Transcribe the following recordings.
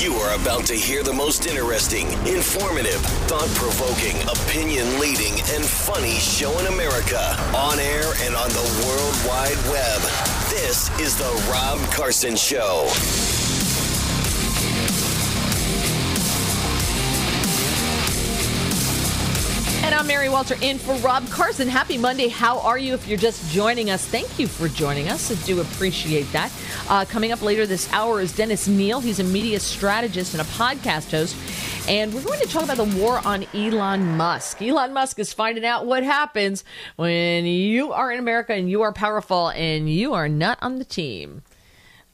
You are about to hear the most interesting, informative, thought provoking, opinion leading, and funny show in America on air and on the World Wide Web. This is The Rob Carson Show. I'm Mary Walter in for Rob Carson. Happy Monday. How are you if you're just joining us? Thank you for joining us. I do appreciate that. Uh, coming up later this hour is Dennis Kneale. He's a media strategist and a podcast host. And we're going to talk about the war on Elon Musk. Elon Musk is finding out what happens when you are in America and you are powerful and you are not on the team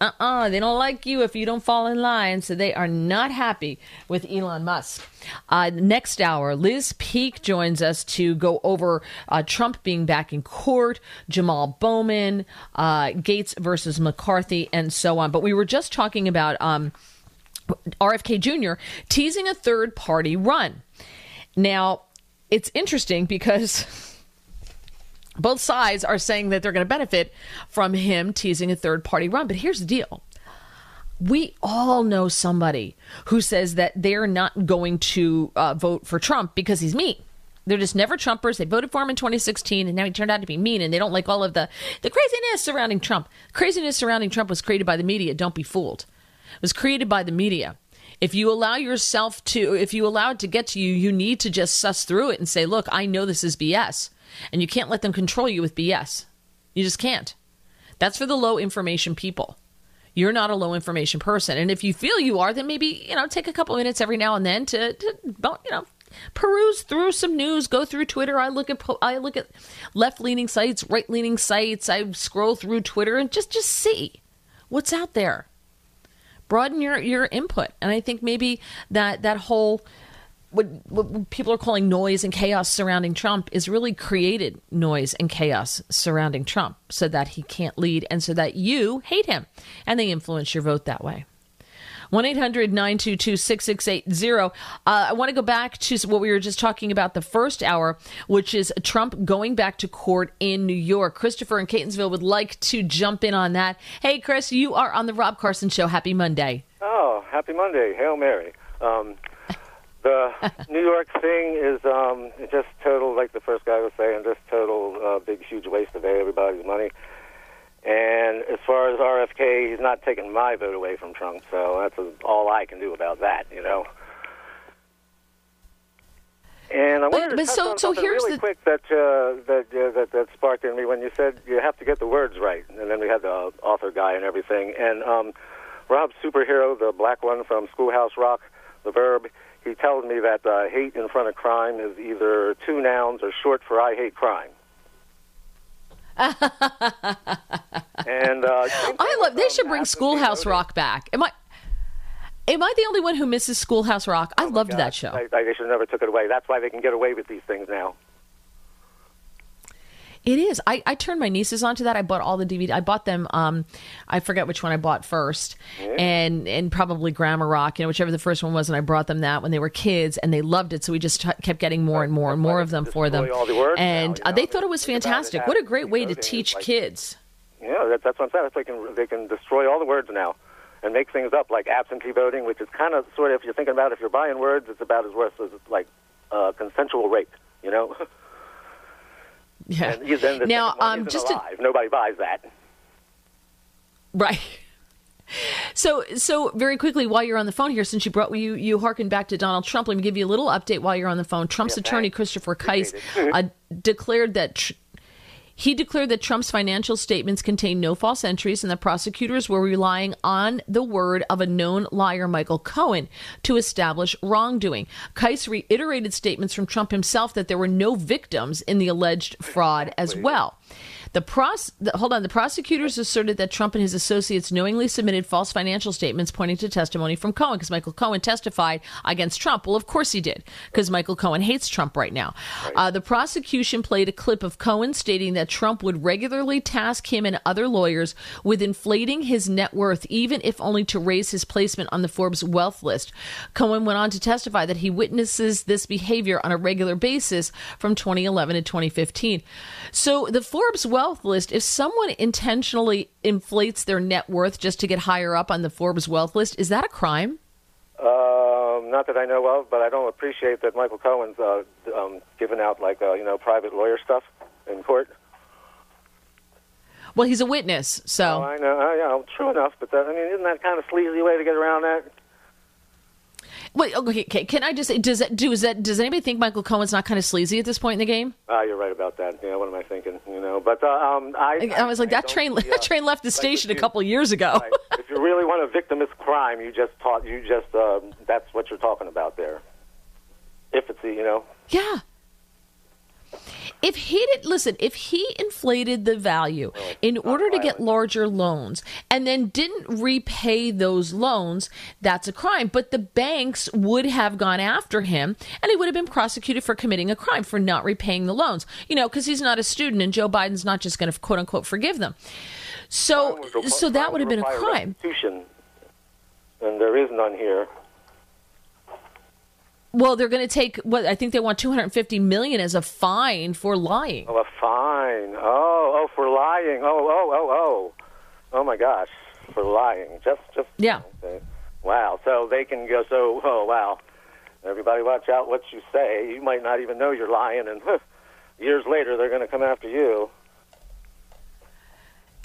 uh-uh they don't like you if you don't fall in line so they are not happy with elon musk. Uh, next hour liz peek joins us to go over uh, trump being back in court jamal bowman uh, gaetz versus mccarthy and so on. But we were just talking about um, rfk jr teasing a third party run. Now it's interesting because both sides are saying that they're going to benefit from him teasing a third party run. But here's the deal we all know somebody who says that they're not going to uh, vote for Trump because he's mean. They're just never Trumpers. They voted for him in 2016, and now he turned out to be mean, and they don't like all of the, the craziness surrounding Trump. Craziness surrounding Trump was created by the media. Don't be fooled. It was created by the media. If you allow yourself to, if you allow it to get to you, you need to just suss through it and say, look, I know this is BS. And you can't let them control you with BS. You just can't. That's for the low information people. You're not a low information person. And if you feel you are, then maybe, you know, take a couple minutes every now and then to, to you know, peruse through some news, go through Twitter. I look at I look at left-leaning sites, right-leaning sites. I scroll through Twitter and just just see what's out there. Broaden your your input. And I think maybe that that whole what, what people are calling noise and chaos surrounding Trump is really created noise and chaos surrounding Trump so that he can't lead and so that you hate him and they influence your vote that way. 1 800 922 6680. Uh, I want to go back to what we were just talking about the first hour, which is Trump going back to court in New York. Christopher in Catonsville would like to jump in on that. Hey, Chris, you are on the Rob Carson Show. Happy Monday. Oh, happy Monday. Hail Mary. Um, the New York thing is um, just total, like the first guy was saying, just total uh, big, huge waste of everybody's money. And as far as RFK, he's not taking my vote away from Trump, so that's all I can do about that, you know. And I wanted but, to touch so, on so here's really the... quick that, uh, that, uh, that that sparked in me when you said you have to get the words right, and then we had the author guy and everything. And um, Rob Superhero, the black one from Schoolhouse Rock, the verb, he tells me that uh, hate in front of crime is either two nouns or short for I hate crime. and uh, I love. They should bring Schoolhouse Rock back. Am I? Am I the only one who misses Schoolhouse Rock? I oh loved God. that show. I, I, they should never took it away. That's why they can get away with these things now. It is. I, I turned my nieces onto that. I bought all the DVD. I bought them. Um, I forget which one I bought first, yeah. and and probably Grammar Rock. You know, whichever the first one was, and I brought them that when they were kids, and they loved it. So we just t- kept getting more and more and more of them for them. The and now, uh, they thought it was fantastic. It what a great way to teach like, kids. Yeah, that, that's what I'm saying. It's they can they can destroy all the words now and make things up like absentee voting, which is kind of sort of if you're thinking about it, if you're buying words, it's about as worth as like uh, consensual rape. You know. Yeah. The now, um, just alive. nobody buys that. Right. So, so very quickly, while you're on the phone here, since you brought you you harken back to Donald Trump, let me give you a little update while you're on the phone. Trump's Yeah, attorney. Christopher Kise uh, declared that. Tr- he declared that Trump's financial statements contained no false entries and that prosecutors were relying on the word of a known liar, Michael Cohen, to establish wrongdoing. Kise reiterated statements from Trump himself that there were no victims in the alleged fraud as well. The pros- the, hold on. The prosecutors asserted that Trump and his associates knowingly submitted false financial statements pointing to testimony from Cohen because Michael Cohen testified against Trump. Well, of course he did because Michael Cohen hates Trump right now. Uh, the prosecution played a clip of Cohen stating that Trump would regularly task him and other lawyers with inflating his net worth, even if only to raise his placement on the Forbes wealth list. Cohen went on to testify that he witnesses this behavior on a regular basis from 2011 to 2015. So the Forbes wealth list, if someone intentionally inflates their net worth just to get higher up on the Forbes wealth list, is that a crime? Um, not that I know of, but I don't appreciate that Michael Cohen's uh, um, giving out like uh, you know private lawyer stuff in court. Well, he's a witness, so Oh, I know, uh, yeah, true enough. But that, I mean, isn't that kind of sleazy way to get around that? wait. Okay, okay, can I just does that do is that does anybody think Michael Cohen's not kind of sleazy at this point in the game? Ah, you're right about that. Yeah, what am I thinking? Know, but uh, um, I, I, I was like, that train see, uh, that train left the like station a you- couple years ago. right. if you really want a victimless crime, you just taught you just um, that's what you're talking about there. If it's a, you know, Yeah. If he did listen, if he inflated the value in order to get larger loans and then didn't repay those loans, that's a crime. But the banks would have gone after him and he would have been prosecuted for committing a crime for not repaying the loans. You know, because he's not a student and Joe Biden's not just going to quote unquote forgive them. So, crime would requ- so that would have been a crime. And there is none here. Well, they're going to take what I think they want 250 million as a fine for lying. Oh, a fine. Oh, oh, for lying. Oh, oh, oh, oh. Oh my gosh, for lying. Just, just. Yeah. Okay. Wow. So they can go. So, oh wow. Everybody, watch out what you say. You might not even know you're lying, and years later they're going to come after you.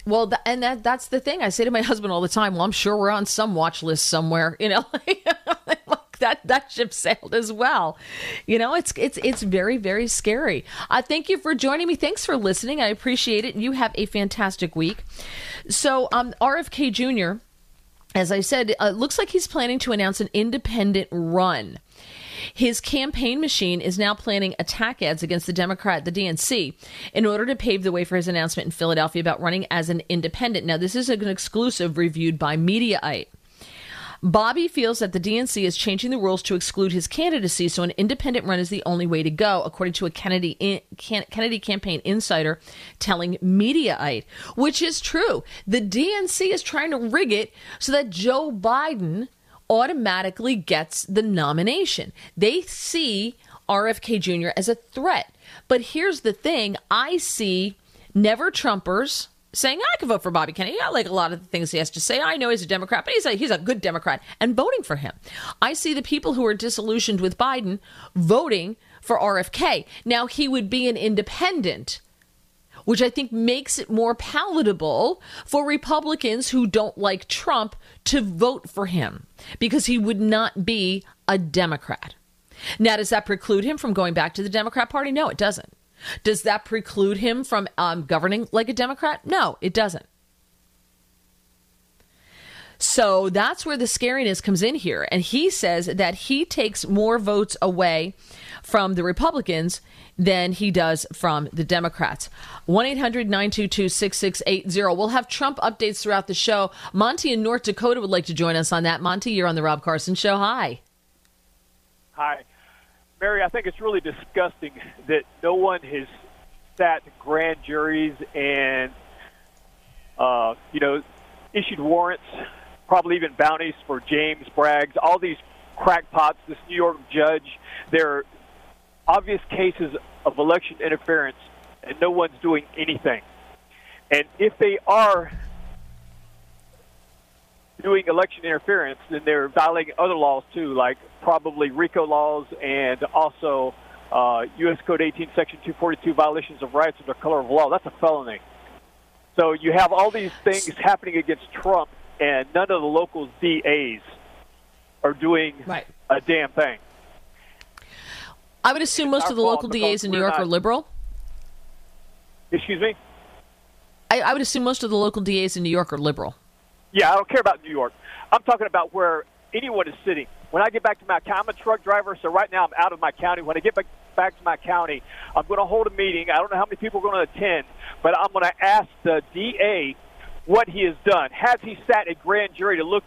Well, th- and that that's the thing. I say to my husband all the time, "Well, I'm sure we're on some watch list somewhere." You know, that that ship sailed as well. You know, it's it's it's very very scary. Uh, thank you for joining me. Thanks for listening. I appreciate it. You have a fantastic week. So, um, RFK Jr. As I said, uh, looks like he's planning to announce an independent run. His campaign machine is now planning attack ads against the Democrat, the DNC, in order to pave the way for his announcement in Philadelphia about running as an independent. Now, this is an exclusive reviewed by Mediaite. Bobby feels that the DNC is changing the rules to exclude his candidacy, so an independent run is the only way to go, according to a Kennedy in, Kennedy campaign insider telling Mediaite, which is true. The DNC is trying to rig it so that Joe Biden automatically gets the nomination. They see RFK Jr. as a threat. But here's the thing I see never Trumpers saying, I can vote for Bobby Kennedy. I like a lot of the things he has to say. I know he's a Democrat, but he's a, he's a good Democrat and voting for him. I see the people who are disillusioned with Biden voting for RFK. Now, he would be an independent which I think makes it more palatable for Republicans who don't like Trump to vote for him because he would not be a Democrat. Now, does that preclude him from going back to the Democrat Party? No, it doesn't. Does that preclude him from um, governing like a Democrat? No, it doesn't. So that's where the scariness comes in here. And he says that he takes more votes away from the Republicans than he does from the Democrats. 1 800 922 6680. We'll have Trump updates throughout the show. Monty in North Dakota would like to join us on that. Monty, you're on The Rob Carson Show. Hi. Hi. Mary, I think it's really disgusting that no one has sat grand juries and, uh, you know, issued warrants, probably even bounties for James Braggs, all these crackpots, this New York judge. There are obvious cases of election interference, and no one's doing anything. And if they are doing election interference, then they're violating other laws too, like probably RICO laws and also uh, U.S. Code 18, Section 242, violations of rights under color of law. That's a felony. So you have all these things happening against Trump, and none of the local DAs are doing Right. a damn thing. I would assume most of the local DAs in New York are liberal. Excuse me? I, I would assume most of the local DAs in New York are liberal. Yeah, I don't care about New York. I'm talking about where anyone is sitting. When I get back to my county, I'm a truck driver, so right now I'm out of my county. When I get back, back to my county, I'm going to hold a meeting. I don't know how many people are going to attend, but I'm going to ask the DA what he has done. Has he sat a grand jury to look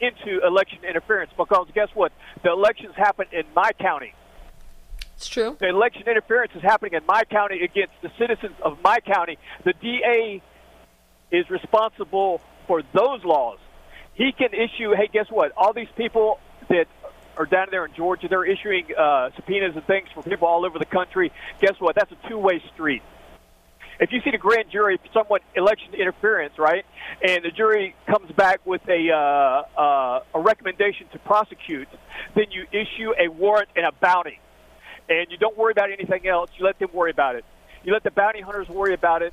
into election interference? Because guess what? The elections happen in my county. It's true. The election interference is happening in my county against the citizens of my county. The DA is responsible for those laws. He can issue, hey, guess what? All these people that are down there in Georgia, they're issuing uh, subpoenas and things for people all over the country. Guess what? That's a two way street. If you see the grand jury somewhat election interference, right, and the jury comes back with a uh, uh, a recommendation to prosecute, then you issue a warrant and a bounty, and you don't worry about anything else. You let them worry about it. You let the bounty hunters worry about it.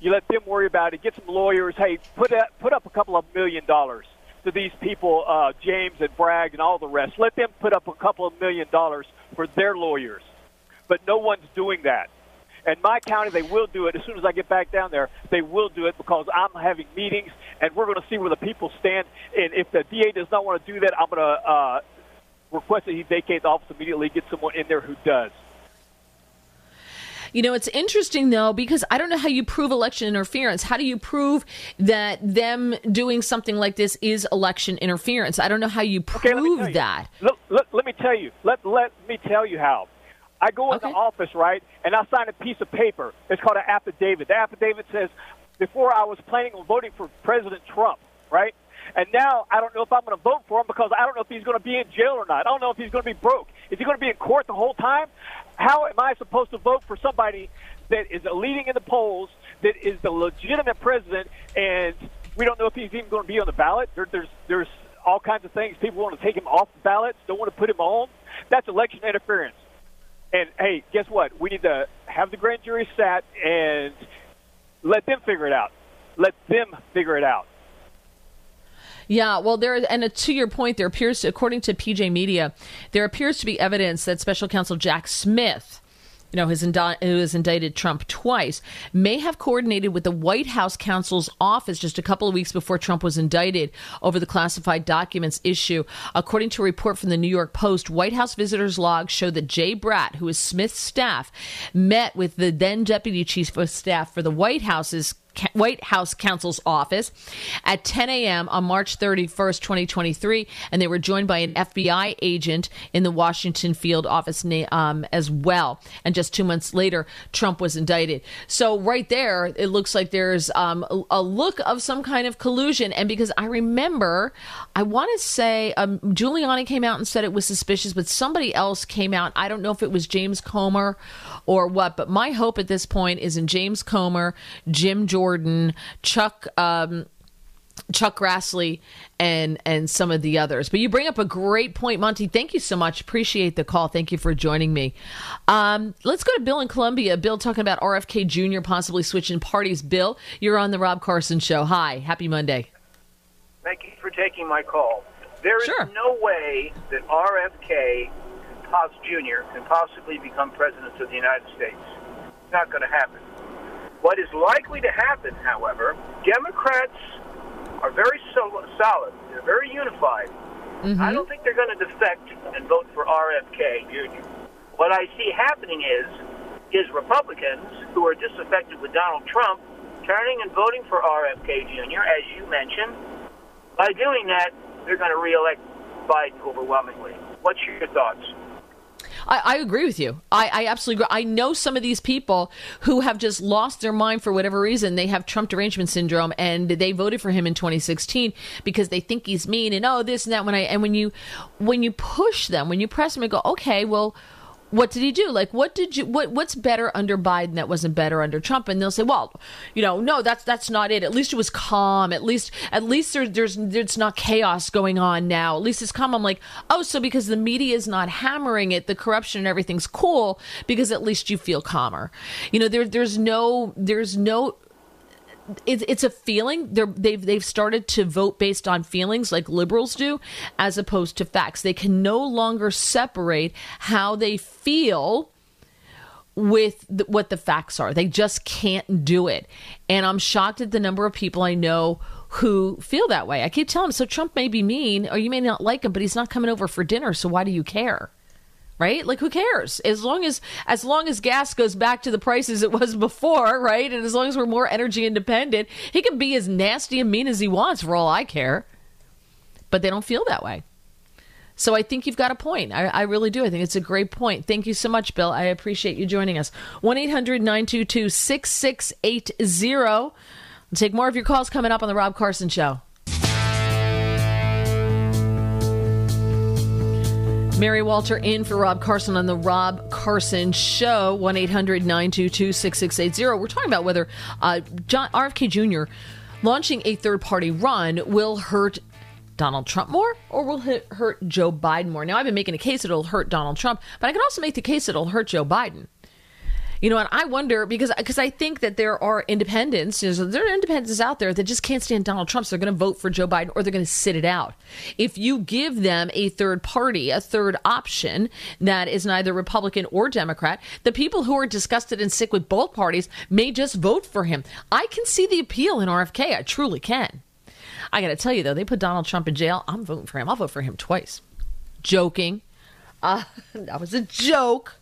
You let them worry about it. Get some lawyers. Hey, put up, put up a couple of million dollars to these people, uh, James and Bragg and all the rest. Let them put up a couple of million dollars for their lawyers. But no one's doing that. And my county, they will do it as soon as I get back down there. They will do it because I'm having meetings, and we're going to see where the people stand. And if the DA does not want to do that, I'm going to uh, request that he vacate the office immediately. Get someone in there who does. You know, it's interesting though because I don't know how you prove election interference. How do you prove that them doing something like this is election interference? I don't know how you Okay, prove you. that. Let, let, let me tell you. Let let me tell you how. I go in Okay. the office, right, and I sign a piece of paper. It's called an affidavit. The affidavit says, before I was planning on voting for President Trump, right? And now I don't know if I'm going to vote for him because I don't know if he's going to be in jail or not. I don't know if he's going to be broke. Is he going to be in court the whole time? How am I supposed to vote for somebody that is leading in the polls, that is the legitimate president, and we don't know if he's even going to be on the ballot? There, there's there's all kinds of things. People want to take him off the ballots, don't want to put him on. That's election interference. And hey, guess what? We need to have the grand jury sat and let them figure it out. Let them figure it out. Yeah, well, there and to your point, there appears, according to PJ Media, there appears to be evidence that Special Counsel Jack Smith, you know, has indi- who has indicted Trump twice, may have coordinated with the White House counsel's office just a couple of weeks before Trump was indicted over the classified documents issue. According to a report from the New York Post, White House visitors logs show that Jay Bratt, who is Smith's staff, met with the then deputy chief of staff for the White House's White House counsel's office at 10 a.m. on March 31st, 2023, and they were joined by an FBI agent in the Washington field office um, as well. And just two months later, Trump was indicted. So right there, it looks like there's um, a, look of some kind of collusion. And because I remember, I want to say um, Giuliani came out and said it was suspicious, but somebody else came out. I don't know if it was James Comer or what, but my hope at this point is in James Comer, Jim Jordan, Chuck. Um, Chuck Grassley and and some of the others. But you bring up a great point, Monty. Thank you so much. Appreciate the call. Thank you for joining me. Um, let's go to Bill in Columbia. Bill talking about RFK Jr. possibly switching parties. Bill, you're on the Rob Carson show. Hi, happy Monday. Thank you for taking my call. There is Sure. no way that RFK Jr. can possibly become president of the United States. It's not going to happen. What is likely to happen, however, Democrats are very so- solid. They're very unified. Mm-hmm. I don't think they're going to defect and vote for RFK Jr. What I see happening is is Republicans who are disaffected with Donald Trump turning and voting for RFK Jr. as you mentioned. By doing that, they're going to reelect Biden overwhelmingly. What's your thoughts? I, I agree with you. I, I absolutely agree. I know some of these people who have just lost their mind for whatever reason. They have Trump derangement syndrome, and they voted for him in 2016 because they think he's mean and oh this and that. When I and when you when you push them, when you press them, and go, okay, well. What did he do? Like, what did you? What What's better under Biden that wasn't better under Trump? And they'll say, well, you know, no, that's that's not it. At least it was calm. At least at least there, there's there's not chaos going on now. At least it's calm. I'm like, oh, so because the media is not hammering it, the corruption and everything's cool because at least you feel calmer. You know, there there's no there's no it's it's a feeling. They're they've they've started to vote based on feelings like liberals do, as opposed to facts. They can no longer separate how they feel with the, what the facts are. They just can't do it. And I'm shocked at the number of people I know who feel that way. I keep telling them, so Trump may be mean or you may not like him, but he's not coming over for dinner, so why do you care? Right? Like who cares? As long as as long as gas goes back to the prices it was before, right? And as long as we're more energy independent, he can be as nasty and mean as he wants for all I care. But they don't feel that way. So I think you've got a point. I, I, really do. I think it's a great point. Thank you so much, Bill. I appreciate you joining us. 1 800 922 6680. We'll take more of your calls coming up on The Rob Carson Show. Mary Walter in for Rob Carson on The Rob Carson Show, 1 800 922 6680. We're talking about whether uh, John, RFK Jr. launching a third party run will hurt Donald Trump more or will it hurt Joe Biden more? Now, I've been making a case that it'll hurt Donald Trump, but I can also make the case that it'll hurt Joe Biden. You know, and I wonder because because I think that there are independents, you know, there are independents out there that just can't stand Donald Trump, so they're going to vote for Joe Biden or they're going to sit it out. If you give them a third party, a third option that is neither Republican or Democrat, the people who are disgusted and sick with both parties may just vote for him. I can see the appeal in RFK. I truly can. I got to tell you, though, they put Donald Trump in jail. I'm voting for him. I'll vote for him twice. Joking. Uh, that was a joke.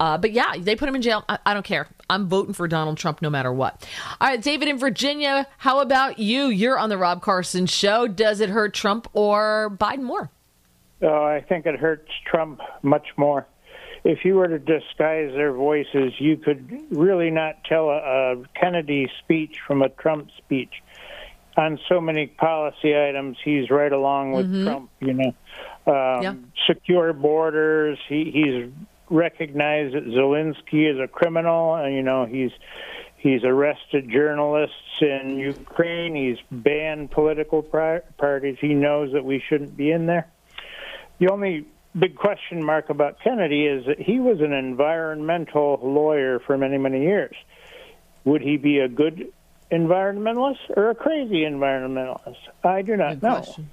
Uh, but yeah, they put him in jail. I, I, don't care. I'm voting for Donald Trump no matter what. All right, David in Virginia, how about you? You're on the Rob Carson show. Does it hurt Trump or Biden more? Oh, I think it hurts Trump much more. If you were to disguise their voices, you could really not tell a, a Kennedy speech from a Trump speech on so many policy items, he's right along with mm-hmm. Trump. You know, um, yeah. secure borders. He, he's recognized that Zelensky is a criminal, and you know he's he's arrested journalists in Ukraine. He's banned political pri- parties. He knows that we shouldn't be in there. The only big question mark about Kennedy is that he was an environmental lawyer for many many years. Would he be a good environmentalist or a crazy environmentalist? I do not Good know. Question.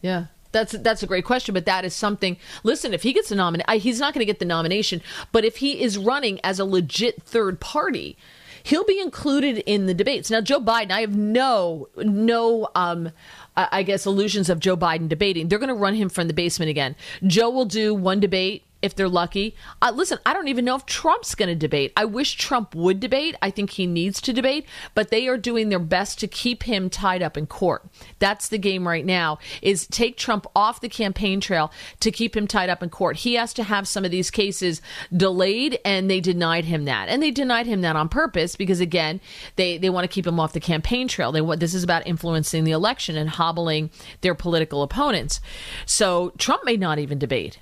Yeah. That's that's a great question, but that is something. Listen, if he gets a nomination, he's not going to get the nomination. But if he is running as a legit third party, he'll be included in the debates. Now, Joe Biden, I have no no um, I guess illusions of Joe Biden debating. They're going to run him from the basement again. Joe will do one debate if they're lucky. Uh, listen, I don't even know if Trump's going to debate. I wish Trump would debate. I think he needs to debate, but they are doing their best to keep him tied up in court. That's the game right now is take Trump off the campaign trail to keep him tied up in court. He has to have some of these cases delayed and they denied him that. And they denied him that on purpose because again, they they want to keep him off the campaign trail. They want this is about influencing the election and hobbling their political opponents. So Trump may not even debate.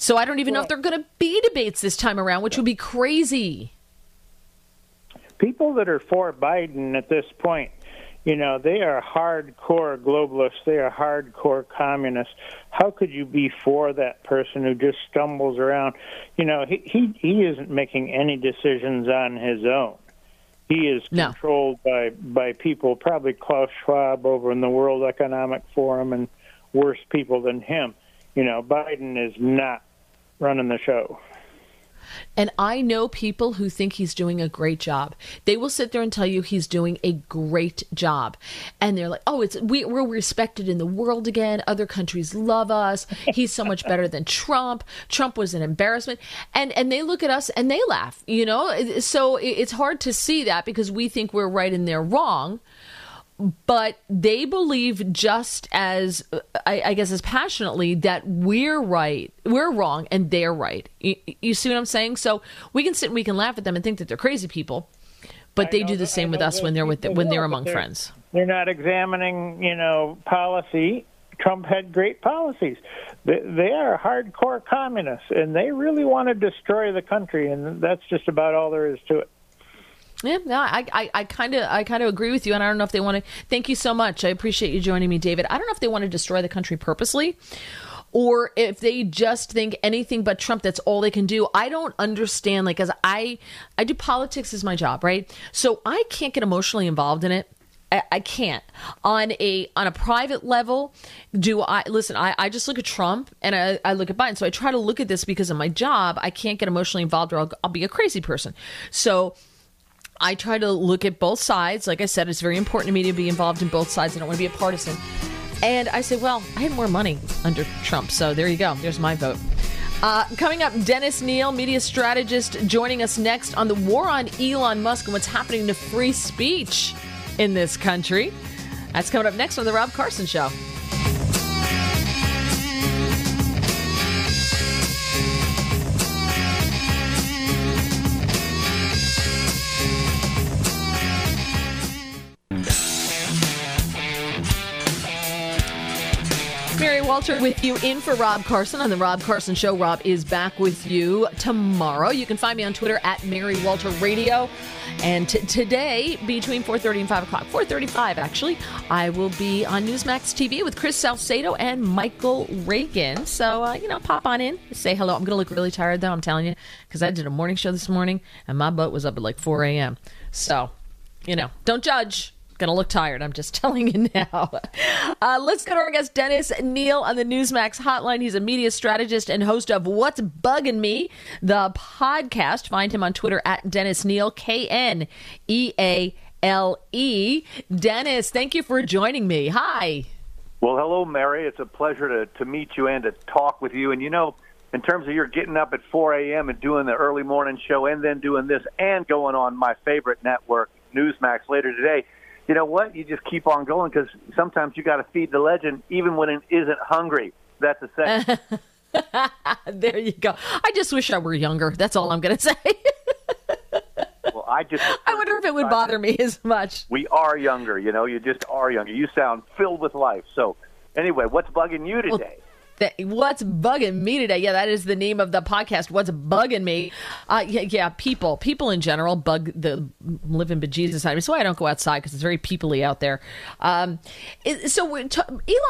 So I don't even well, know if there are going to be debates this time around, which would be crazy. People that are for Biden at this point, you know, they are hardcore globalists. They are hardcore communists. How could you be for that person who just stumbles around? You know, he he, he isn't making any decisions on his own. He is controlled no. by by people, probably Klaus Schwab over in the World Economic Forum, and worse people than him. You know, Biden is not running the show. And I know people who think he's doing a great job. They will sit there and tell you he's doing a great job. And they're like, oh, it's we, we're respected in the world again. Other countries love us. He's so much better than Trump. Trump was an embarrassment. And and they look at us and they laugh, you know? So it's hard to see that because we think we're right and they're wrong but they believe just as I, I, guess as passionately that we're right we're wrong and they're right. You, you, see what i'm saying? So we can sit and we can laugh at them and think that they're crazy people but I they do the same with us when they're with when they're among they're, friends. they're not examining you know policy trump had great policies. They, they are hardcore communists and they really want to destroy the country and that's just about all there is to it yeah, no, I, I, kind of, I kind of agree with you, and I don't know if they want to. Thank you so much. I appreciate you joining me, David. I don't know if they want to destroy the country purposely, or if they just think anything but Trump, that's all they can do. I don't understand. Like, as I, I do politics is my job, right? So I can't get emotionally involved in it. I, I can't on a on a private level. Do I listen? I, I just look at Trump and I, I look at Biden. So I try to look at this because of my job. I can't get emotionally involved, or I'll, I'll be a crazy person. So I try to look at both sides. Like I said, it's very important to me to be involved in both sides. I don't want to be a partisan. And I say, well, I had more money under Trump. So there you go. There's my vote. Uh, coming up, Dennis Kneale, media strategist, joining us next on the war on Elon Musk and what's happening to free speech in this country. That's coming up next on The Rob Carson Show. Walter with you in for Rob Carson on the Rob Carson Show. Rob is back with you tomorrow. You can find me on Twitter at Mary Walter Radio. And t- today, between 4.30 and 5 o'clock, 4.35 actually, I will be on Newsmax TV with Chris Salcedo and Michael Reagan. So, uh, you know, pop on in, say hello. I'm going to look really tired, though, I'm telling you, because I did a morning show this morning, and my butt was up at like 4 a.m. So, you know, don't judge gonna look tired. I'm just telling you now. Uh, let's go to our guest, Dennis Kneale, on the Newsmax hotline. He's a media strategist and host of What's Bugging Me, the podcast. Find him on Twitter at Dennis Kneale, K N E A L E. Dennis, thank you for joining me. Hi. Well, hello, Mary. It's a pleasure to, to meet you and to talk with you. And you know, in terms of your getting up at 4 a.m. and doing the early morning show and then doing this and going on my favorite network, Newsmax, later today you know what? You just keep on going because sometimes you got to feed the legend even when it isn't hungry. That's a saying. there you go. I just wish I were younger. That's all I'm going to say. well, I just. I wonder if it would bother me as much. We are younger, you know. You just are younger. You sound filled with life. So, anyway, what's bugging you today? Well, that, what's bugging me today? Yeah, that is the name of the podcast. What's bugging me? Uh, yeah, yeah, people, people in general bug the living bejesus out of me. So I don't go outside because it's very peoply out there. Um, it, so t-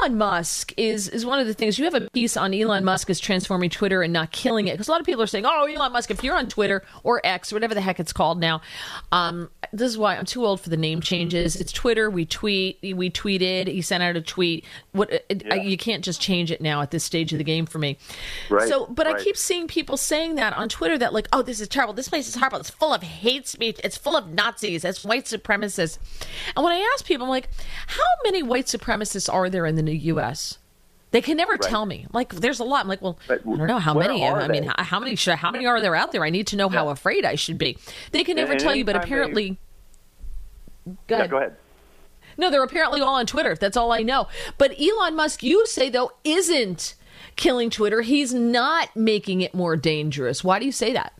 Elon Musk is is one of the things. You have a piece on Elon Musk is transforming Twitter and not killing it because a lot of people are saying, "Oh, Elon Musk, if you're on Twitter or X, whatever the heck it's called now." Um, this is why I'm too old for the name changes. It's Twitter. We tweet. We tweeted. He sent out a tweet. What yeah. you can't just change it now at this this stage of the game for me. Right. So, but right. I keep seeing people saying that on Twitter that like, oh, this is terrible. This place is horrible. It's full of hate speech. It's full of Nazis. It's white supremacists. And when I ask people, I'm like, how many white supremacists are there in the new U.S.? They can never right. tell me. Like, there's a lot. I'm like, well, I don't know how many. I mean, how, how many? Should, how many are there out there? I need to know yeah. how afraid I should be. They can never and tell you, but apparently. Go ahead. Yeah, go ahead. No, they're apparently all on Twitter. That's all I know. But Elon Musk, you say, though, isn't killing Twitter. He's not making it more dangerous. Why do you say that?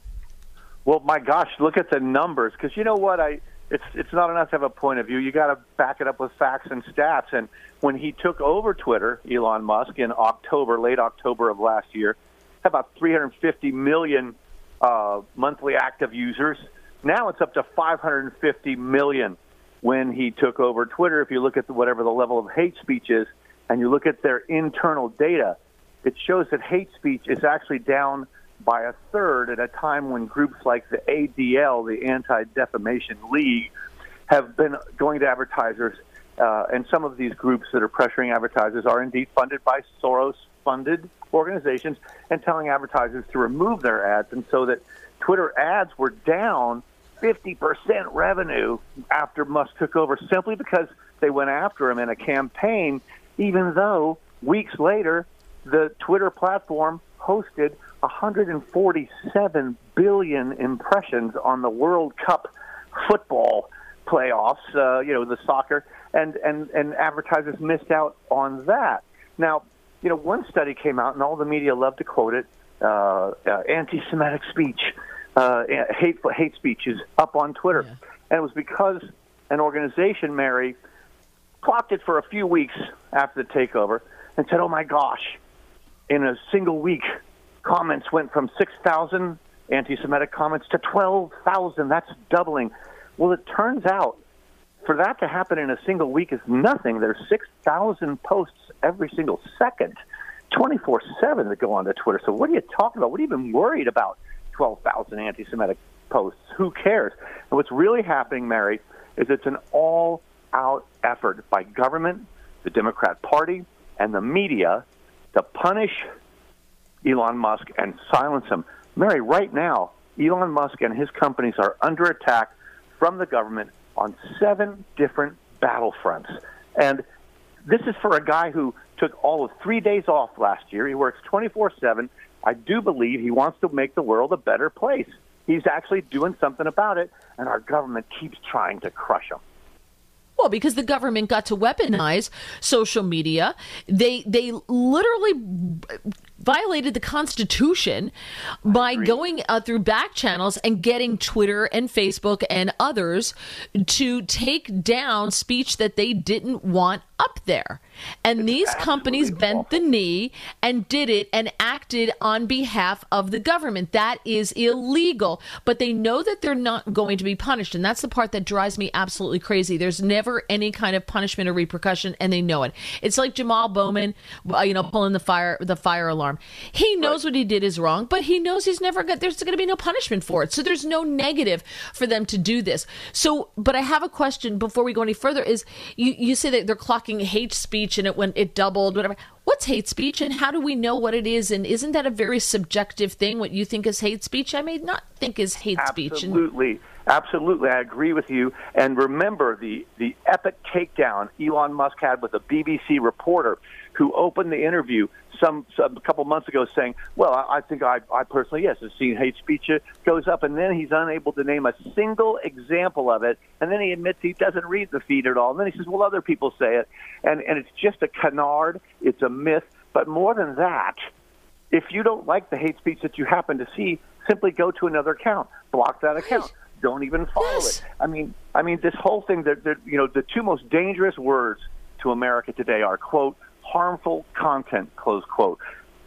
Well, my gosh, look at the numbers. Because you know what? I it's it's not enough to have a point of view. You got to back it up with facts and stats. And when he took over Twitter, Elon Musk in October, late October of last year, had about 350 million uh, monthly active users. Now it's up to 550 million when he took over Twitter. If you look at the, whatever the level of hate speech is, and you look at their internal data, it shows that hate speech is actually down by a third at a time when groups like the ADL, the Anti Defamation League, have been going to advertisers. Uh, and some of these groups that are pressuring advertisers are indeed funded by Soros funded organizations and telling advertisers to remove their ads. And so that Twitter ads were down 50% revenue after Musk took over simply because they went after him in a campaign, even though weeks later, the Twitter platform hosted 147 billion impressions on the World Cup football playoffs, uh, you know, the soccer, and, and, and advertisers missed out on that. Now, you know, one study came out, and all the media loved to quote it uh, uh, anti Semitic speech uh, hate hate speech is up on Twitter, yeah. and it was because an organization, Mary, clocked it for a few weeks after the takeover and said, "Oh my gosh!" In a single week, comments went from six thousand anti-Semitic comments to twelve thousand. That's doubling. Well, it turns out for that to happen in a single week is nothing. There's six thousand posts every single second 24 7 that go onto Twitter. So what are you talking about? What are you even worried about 12,000 anti Semitic posts? Who cares? And what's really happening, Mary, is it's an all out effort by government, the Democrat Party, and the media to punish Elon Musk and silence him. Mary, right now, Elon Musk and his companies are under attack from the government on seven different battlefronts. And this is for a guy who took all of three days off last year. He works 24 7. I do believe he wants to make the world a better place. He's actually doing something about it, and our government keeps trying to crush him. Well, because the government got to weaponize social media, they they literally violated the Constitution by going uh, through back channels and getting Twitter and Facebook and others to take down speech that they didn't want up there. And these companies bent the knee and did it and acted on behalf of the government. That is illegal, but they know that they're not going to be punished. And that's the part that drives me absolutely crazy. There's never any kind of punishment or repercussion, and they know it. It's like Jamal Bowman, uh, you know, pulling the fire the fire alarm. He knows right. what he did is wrong, but he knows he's never got there's going to be no punishment for it. So there's no negative for them to do this. So, but I have a question before we go any further is you you say that they're clocking hate speech and it went it doubled whatever. What's hate speech and how do we know what it is and isn't that a very subjective thing what you think is hate speech? I may not think is hate Absolutely. speech. Absolutely. Absolutely, I agree with you. And remember the the epic takedown Elon Musk had with a BBC reporter who opened the interview some, some a couple months ago saying, "Well, I, I think I, I personally yes, have seen hate speech uh, goes up," and then he's unable to name a single example of it, and then he admits he doesn't read the feed at all, and then he says, "Well, other people say it," and and it's just a canard, it's a myth. But more than that, if you don't like the hate speech that you happen to see, simply go to another account, block that account. Don't even follow yes. it. I mean, I mean, this whole thing that, that you know, the two most dangerous words to America today are quote harmful content, close quote.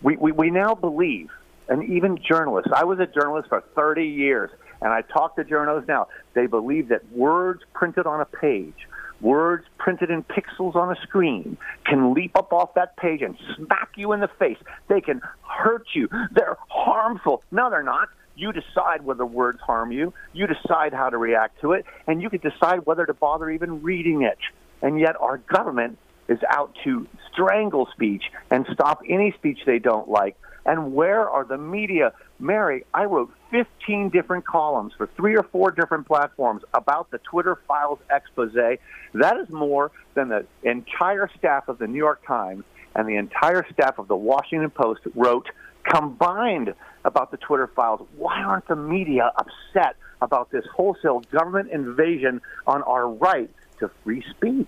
We, we, we now believe, and even journalists, I was a journalist for 30 years, and I talk to journalists now, they believe that words printed on a page, words printed in pixels on a screen, can leap up off that page and smack you in the face. They can hurt you. They're harmful. No, they're not. You decide whether words harm you. You decide how to react to it, and you can decide whether to bother even reading it. And yet, our government is out to strangle speech and stop any speech they don't like. And where are the media? Mary, I wrote 15 different columns for three or four different platforms about the Twitter files expose. That is more than the entire staff of the New York Times and the entire staff of the Washington Post wrote combined about the Twitter files. Why aren't the media upset about this wholesale government invasion on our right to free speech?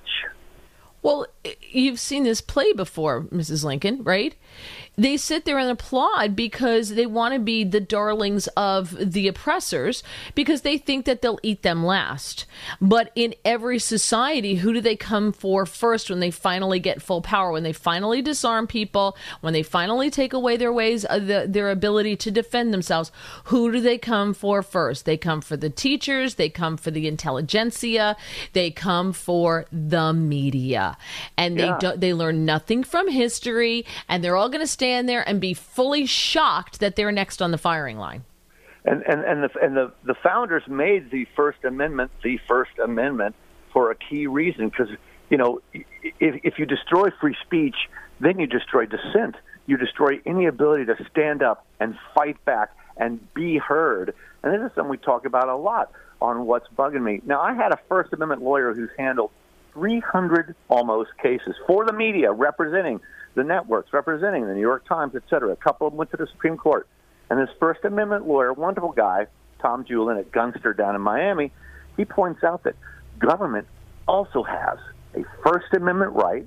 Well, you've seen this play before, Mrs. Lincoln, right? They sit there and applaud because they want to be the darlings of the oppressors because they think that they'll eat them last. But in every society, who do they come for first when they finally get full power? When they finally disarm people, when they finally take away their ways, uh, the, their ability to defend themselves, who do they come for first? They come for the teachers, they come for the intelligentsia, they come for the media. And they yeah. do, they learn nothing from history and they're all going to stand there and be fully shocked that they're next on the firing line. And and and the and the the founders made the First Amendment the First Amendment for a key reason because you know if if you destroy free speech, then you destroy dissent. You destroy any ability to stand up and fight back and be heard. And this is something we talk about a lot on what's bugging me. Now, I had a First Amendment lawyer who's handled 300 almost cases for the media representing the networks representing the New York Times, et cetera. A couple of them went to the Supreme Court. And this First Amendment lawyer, wonderful guy, Tom Julin at Gunster down in Miami, he points out that government also has a First Amendment right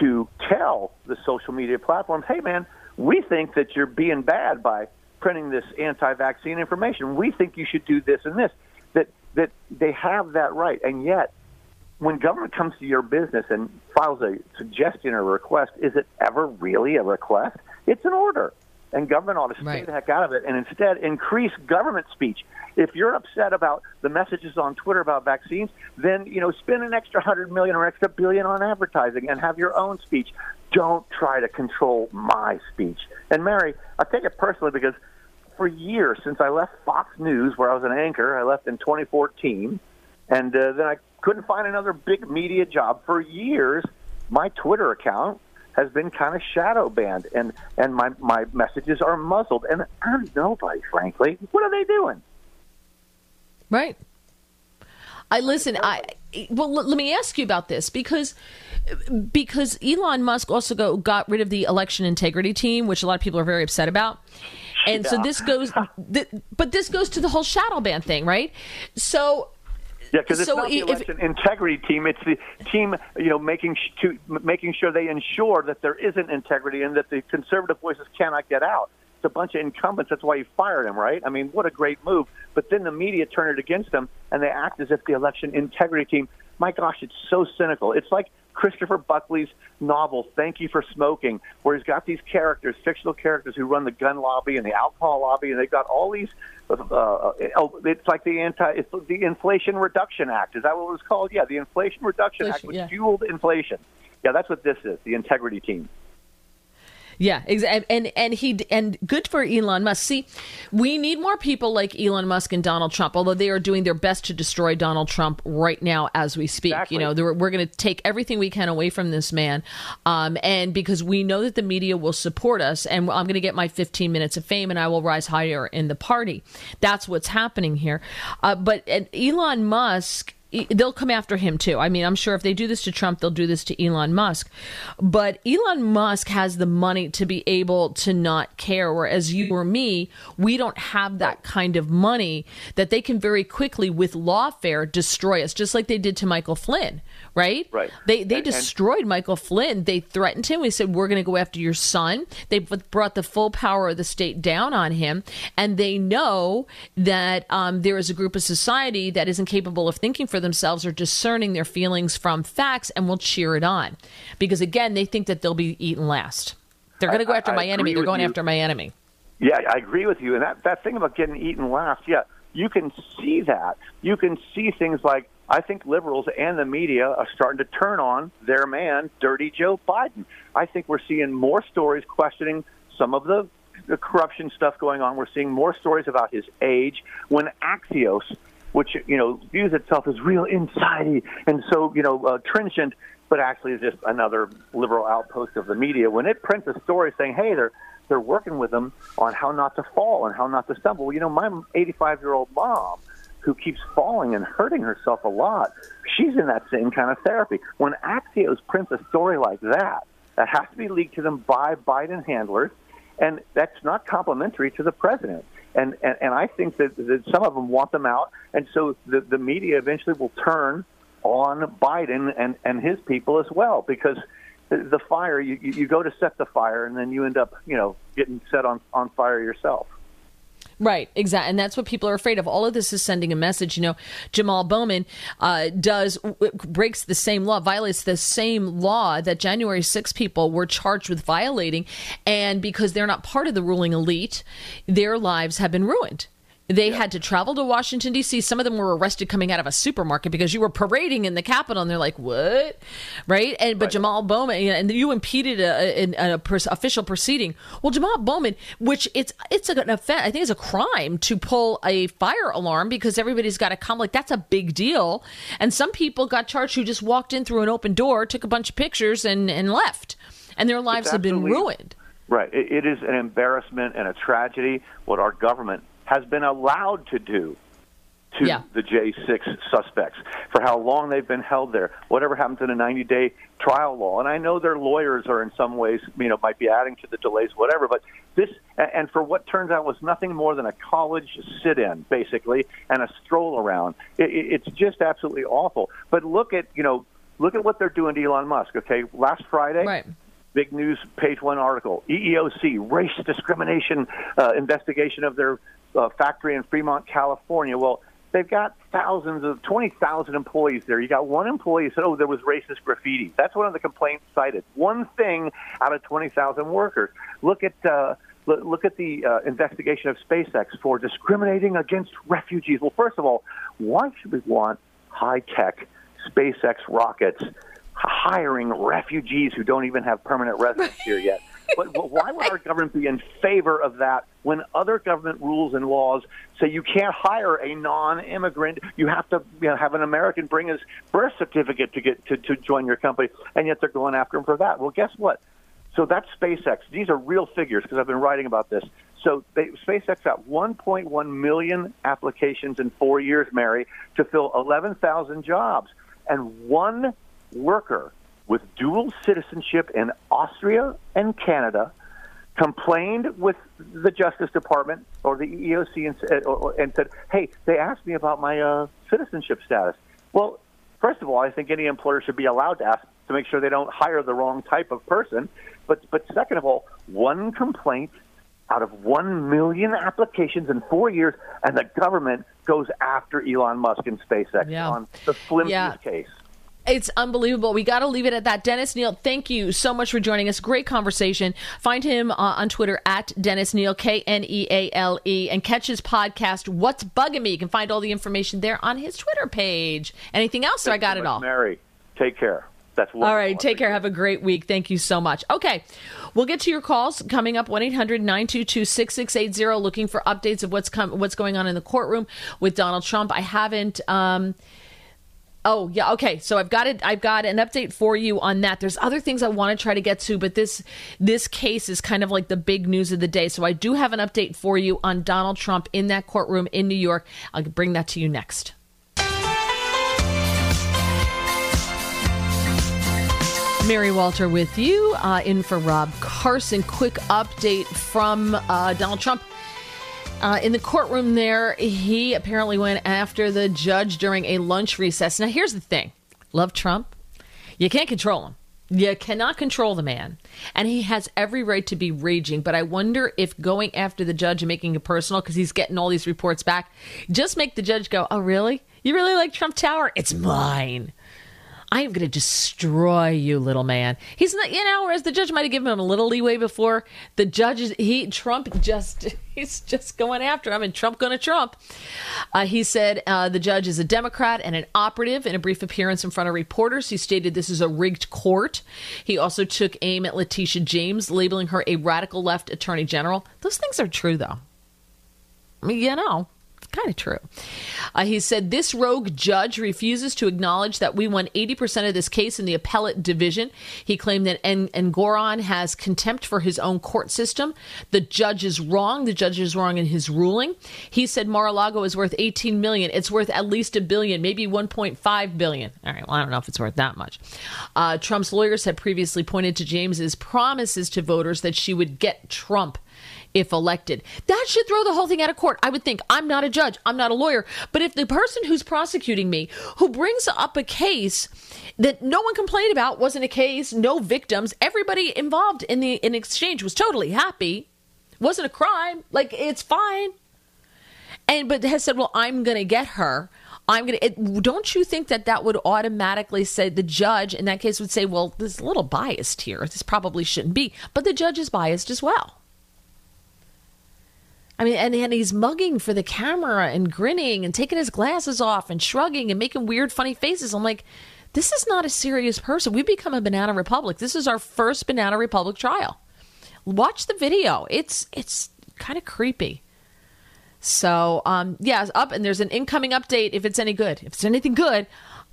to tell the social media platforms, hey, man, we think that you're being bad by printing this anti-vaccine information. We think you should do this and this. That that they have that right, and yet when government comes to your business and files a suggestion or a request, is it ever really a request? It's an order. And government ought to stay right. the heck out of it and instead increase government speech. If you're upset about the messages on Twitter about vaccines, then you know spend an extra hundred million or extra billion on advertising and have your own speech. don't try to control my speech. And Mary, I take it personally because for years since I left Fox News, where I was an anchor, I left in 2014, and uh, then I couldn't find another big media job for years. My Twitter account has been kind of shadow banned, and and my my messages are muzzled, and I'm nobody, frankly. What are they doing? Right. I listen. I well, let, me ask you about this because because Elon Musk also go, got rid of the election integrity team, which a lot of people are very upset about. And yeah. so this goes, th- but this goes to the whole shadow ban thing, right? So yeah, because it's so not the election integrity team; it's the team, you know, making sh- to, making sure they ensure that there isn't integrity and that the conservative voices cannot get out. It's a bunch of incumbents. That's why you fired him, right? I mean, what a great move! But then the media turn it against them, and they act as if the election integrity team. My gosh, it's so cynical. It's like Christopher Buckley's novel, Thank You for Smoking, where he's got these characters, fictional characters who run the gun lobby and the alcohol lobby, and they've got all these. Uh, uh it's like the anti, it's the Inflation Reduction Act. Is that what it was called? Yeah, the Inflation Reduction Inflation, Act, which yeah. fueled inflation. Yeah, that's what this is. The integrity team. Yeah, exactly. And and he and good for Elon Musk. See, we need more people like Elon Musk and Donald Trump. Although they are doing their best to destroy Donald Trump right now as we speak. Exactly. You know, we're, we're going to take everything we can away from this man, um, and because we know that the media will support us, and I'm going to get my 15 minutes of fame, and I will rise higher in the party. That's what's happening here. Uh, but Elon Musk they'll come after him too. I mean, I'm sure if they do this to Trump, they'll do this to Elon Musk. But Elon Musk has the money to be able to not care, whereas you or me, we don't have that kind of money that they can very quickly, with lawfare, destroy us, just like they did to Michael Flynn right? Right. They they and, destroyed and, Michael Flynn. They threatened him. We said we're going to go after your son. They brought the full power of the state down on him, and they know that um, there is a group of society that isn't capable of thinking for themselves or discerning their feelings from facts, and will cheer it on, because again, they think that they'll be eaten last. They're going to go after I, my enemy. They're going you. after my enemy. Yeah, I agree with you. And that, that thing about getting eaten last, yeah, you can see that. You can see things like I think liberals and the media are starting to turn on their man, Dirty Joe Biden. I think we're seeing more stories questioning some of the, the corruption stuff going on. We're seeing more stories about his age. When Axios, which you know views itself as real insidey and so you know uh, trenchant, but actually is just another liberal outpost of the media, when it prints a story saying, "Hey, they're they're working with them on how not to fall and how not to stumble," you know, my 85 year old mom who keeps falling and hurting herself a lot, she's in that same kind of therapy. When Axios prints a story like that, that has to be leaked to them by Biden handlers, and that's not complimentary to the president. And, and, and I think that, that some of them want them out, and so the, the media eventually will turn on Biden and, and his people as well, because the, the fire, you, you go to set the fire, and then you end up, you know, getting set on, on fire yourself. Right, exactly, and that's what people are afraid of. All of this is sending a message. You know, Jamal Bowman uh, does breaks the same law, violates the same law that January 6 people were charged with violating, and because they're not part of the ruling elite, their lives have been ruined. They yeah. had to travel to Washington, D.C. Some of them were arrested coming out of a supermarket because you were parading in the Capitol, and they're like, "What?" Right? And but right. Jamal Bowman, you know, and you impeded a, a, a, official proceeding. Well, Jamal Bowman, which it's it's an offense, I think it's a crime to pull a fire alarm because everybody's got to come. Like that's a big deal. And some people got charged who just walked in through an open door, took a bunch of pictures, and and left, and their lives have been ruined. Right. It, it is an embarrassment and a tragedy what our government has been allowed to do to yeah. the J6 suspects for how long they've been held there, whatever happens in a 90 day trial law. And I know their lawyers are in some ways, you know, might be adding to the delays, whatever, but this, and for what turns out was nothing more than a college sit in, basically, and a stroll around. It, it's just absolutely awful. But look at, you know, look at what they're doing to Elon Musk, okay? Last Friday, right big news page one article EEOC race discrimination uh, investigation of their uh, factory in Fremont, California. Well, they've got thousands of 20,000 employees there. You got one employee who said, "Oh, there was racist graffiti." That's one of the complaints cited. One thing out of 20,000 workers. Look at uh, look at the uh, investigation of SpaceX for discriminating against refugees. Well, first of all, why should we want high tech SpaceX rockets hiring refugees who don't even have permanent residence here yet. But, why would our government be in favor of that when other government rules and laws say you can't hire a non-immigrant? You have to you know, have an American bring his birth certificate to get to, to join your company, and yet they're going after him for that. Well, guess what? So that's SpaceX. These are real figures because I've been writing about this. So they, SpaceX got 1.1 million applications in four years, Mary, to fill 11,000 jobs, and one worker with dual citizenship in Austria and Canada complained with the Justice Department or the EEOC and, and said, "Hey, they asked me about my uh, citizenship status." Well, first of all, I think any employer should be allowed to ask to make sure they don't hire the wrong type of person. But but second of all, one complaint out of one million applications in four years, and the government goes after Elon Musk and SpaceX yeah. on the flimsiest yeah. case. It's unbelievable. We got to leave it at that. Dennis Kneale, thank you so much for joining us. Great conversation. Find him uh, on Twitter at Dennis Kneale, K N E A L E, and catch his podcast, What's Bugging Me. You can find all the information there on his Twitter page. Anything else? So I got it all. Mary, take care. That's wonderful. All right. Take care. Have a great week. Thank you so much. Okay. We'll get to your calls coming up 1 800 922 6680, looking for updates of what's, com- what's going on in the courtroom with Donald Trump. I haven't. Um, Oh yeah, okay. So I've got it. I've got an update for you on that. There's other things I want to try to get to, but this this case is kind of like the big news of the day. So I do have an update for you on Donald Trump in that courtroom in New York. I'll bring that to you next. Mary Walter with you, uh, in for Rob Carson. Quick update from uh, Donald Trump. Uh, in the courtroom there, he apparently went after the judge during a lunch recess. Now, here's the thing love Trump. You can't control him. You cannot control the man. And he has every right to be raging. But I wonder if going after the judge and making it personal, because he's getting all these reports back, just make the judge go, Oh, really? You really like Trump Tower? It's mine. I am going to destroy you, little man. He's not, you know, whereas the judge might have given him a little leeway before. The judge he, Trump just, he's just going after him, and Trump going to Trump. Uh, he said uh, the judge is a Democrat and an operative. In a brief appearance in front of reporters, he stated this is a rigged court. He also took aim at Letitia James, labeling her a radical left attorney general. Those things are true, though. You know, kind of true. Uh, he said this rogue judge refuses to acknowledge that we won 80% of this case in the appellate division. He claimed that N- Engoron has contempt for his own court system. The judge is wrong. The judge is wrong in his ruling. He said Mar-a-Lago is worth 18 million. It's worth at least a billion, maybe 1.5 billion. All right, well, I don't know if it's worth that much. Uh, Trump's lawyers had previously pointed to James's promises to voters that she would get Trump if elected. That should throw the whole thing out of court. I would think I'm not a judge, I'm not a lawyer, but if the person who's prosecuting me, who brings up a case that no one complained about, wasn't a case, no victims, everybody involved in the in exchange was totally happy, wasn't a crime, like it's fine. And but has said, "Well, I'm going to get her." I'm going to. Don't you think that that would automatically say the judge in that case would say, well, this is a little biased here. This probably shouldn't be. But the judge is biased as well. I mean, and, and he's mugging for the camera and grinning and taking his glasses off and shrugging and making weird, funny faces. I'm like, this is not a serious person. We've become a banana republic. This is our first banana republic trial. Watch the video. It's it's kind of creepy. So, um, yeah, up and there's an incoming update if it's any good. If it's anything good,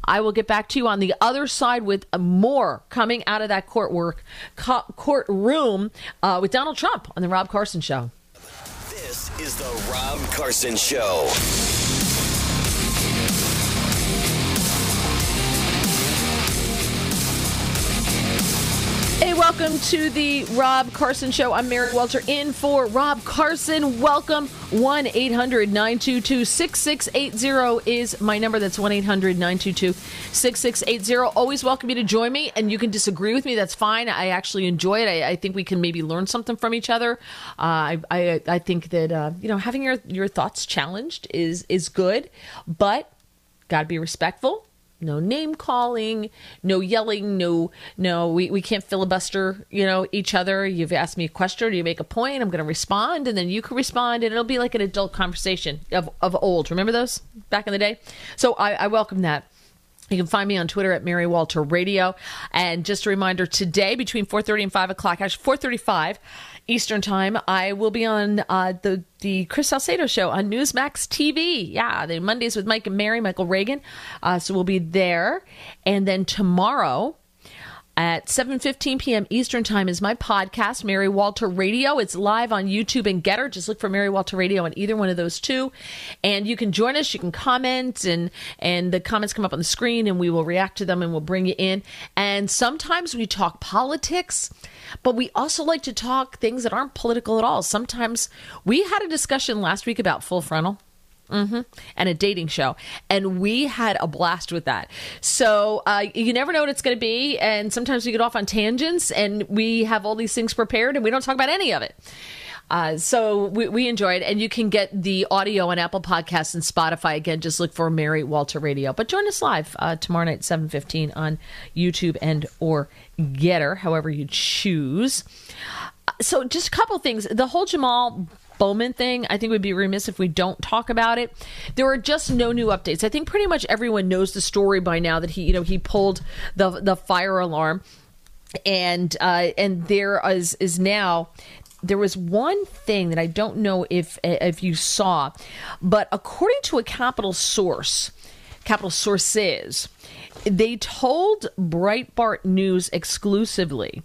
I will get back to you on the other side with more coming out of that court work co- courtroom uh, with Donald Trump on the Rob Carson Show is The Rob Carson Show. Welcome to the Rob Carson Show. I'm Mary Walter in for Rob Carson. Welcome. 1 800 922 6680 is my number. That's 1 800 922 6680. Always welcome you to join me, and you can disagree with me. That's fine. I actually enjoy it. I, I think we can maybe learn something from each other. Uh, I, I, I think that, uh, you know, having your, your thoughts challenged is, is good, but got to be respectful no name calling, no yelling, no no we, we can't filibuster, you know, each other. You've asked me a question you make a point, I'm gonna respond and then you can respond and it'll be like an adult conversation of, of old. Remember those back in the day? So I, I welcome that. You can find me on Twitter at Mary Walter Radio. And just a reminder, today between 4.30 and 5 o'clock, actually 4.35 Eastern Time, I will be on uh, the, the Chris Salcedo show on Newsmax TV. Yeah, the Mondays with Mike and Mary, Michael Reagan. Uh, so we'll be there. And then tomorrow at 7:15 p.m. Eastern Time is my podcast Mary Walter Radio. It's live on YouTube and Gettr. Just look for Mary Walter Radio on either one of those two. And you can join us, you can comment and and the comments come up on the screen and we will react to them and we'll bring you in. And sometimes we talk politics, but we also like to talk things that aren't political at all. Sometimes we had a discussion last week about full frontal. Mm-hmm. And a dating show. And we had a blast with that. So uh, you never know what it's going to be. And sometimes we get off on tangents and we have all these things prepared and we don't talk about any of it. Uh, so we, we enjoyed, and you can get the audio on Apple Podcasts and Spotify. Again, just look for Mary Walter Radio. But join us live uh, tomorrow night, seven fifteen on YouTube and or Gettr, however you choose. Uh, so, just a couple things. The whole Jamal Bowman thing, I think we'd be remiss if we don't talk about it. There are just no new updates. I think pretty much everyone knows the story by now that he, you know, he pulled the the fire alarm, and uh, and there is is now there was one thing that I don't know if if you saw, but according to a Capitol source, Capitol sources, they told Breitbart News exclusively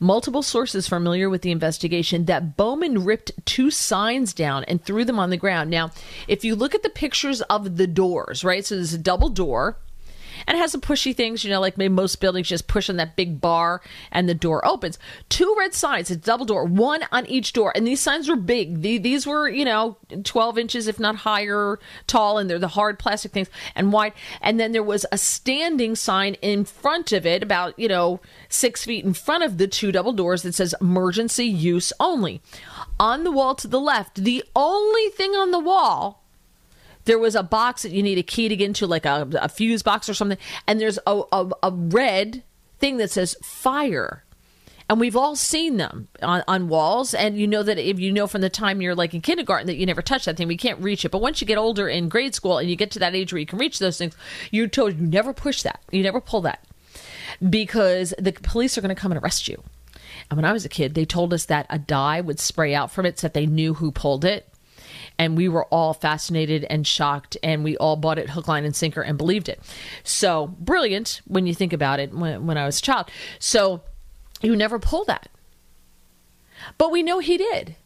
multiple sources familiar with the investigation that Bowman ripped two signs down and threw them on the ground. Now, if you look at the pictures of the doors, right? So there's a double door and it has some pushy things, you know, like maybe most buildings just push on that big bar and the door opens. Two red signs, a double door, one on each door, and these signs were big. These were, you know, 12 inches, if not higher, tall, and they're the hard plastic things and wide. And then there was a standing sign in front of it, about, you know, six feet in front of the two double doors that says emergency use only. On the wall to the left, the only thing on the wall there was a box that you need a key to get into, like a, a fuse box or something, and there's a, a, a red thing that says fire. And we've all seen them on, on, walls and you know that if you know from the time you're like in kindergarten that you never touch that thing we can't reach it. But once you get older in grade school and you get to that age where you can reach those things you're told you never push that. You never pull that. Because the police are going to come and arrest you. And when i was a kid they told us that a dye would spray out from it so that they knew who pulled it and we were all fascinated and shocked and we all bought it hook line and sinker and believed it. So brilliant when you think about it when, when i was a child. So you never pull that. But we know he did.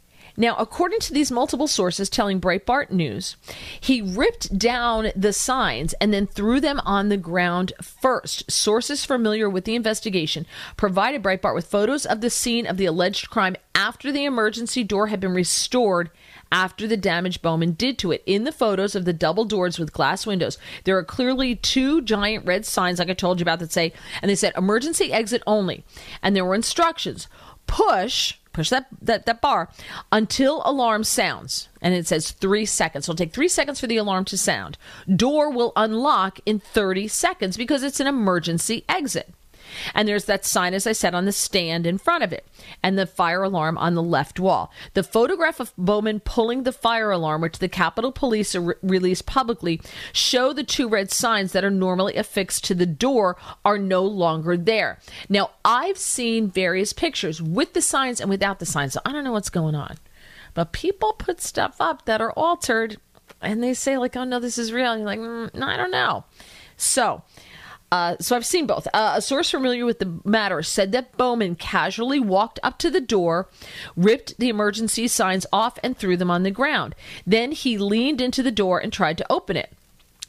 Now, according to these multiple sources telling Breitbart News, he ripped down the signs and then threw them on the ground first. Sources familiar with the investigation provided Breitbart with photos of the scene of the alleged crime after the emergency door had been restored after the damage Bowman did to it. In the photos of the double doors with glass windows, there are clearly two giant red signs, like I told you about, that say, and they said emergency exit only. And there were instructions push push that, that, that bar until alarm sounds and it says three seconds so it'll take three seconds for the alarm to sound door will unlock in 30 seconds because it's an emergency exit and there's that sign, as I said, on the stand in front of it, and the fire alarm on the left wall. The photograph of Bowman pulling the fire alarm, which the Capitol Police re- released publicly, show the two red signs that are normally affixed to the door are no longer there. Now, I've seen various pictures with the signs and without the signs, so I don't know what's going on. But people put stuff up that are altered and they say, like, oh no, this is real. And you're like, mm, I don't know. So, uh, so I've seen both. Uh, a source familiar with the matter said that Bowman casually walked up to the door, ripped the emergency signs off, and threw them on the ground. Then he leaned into the door and tried to open it.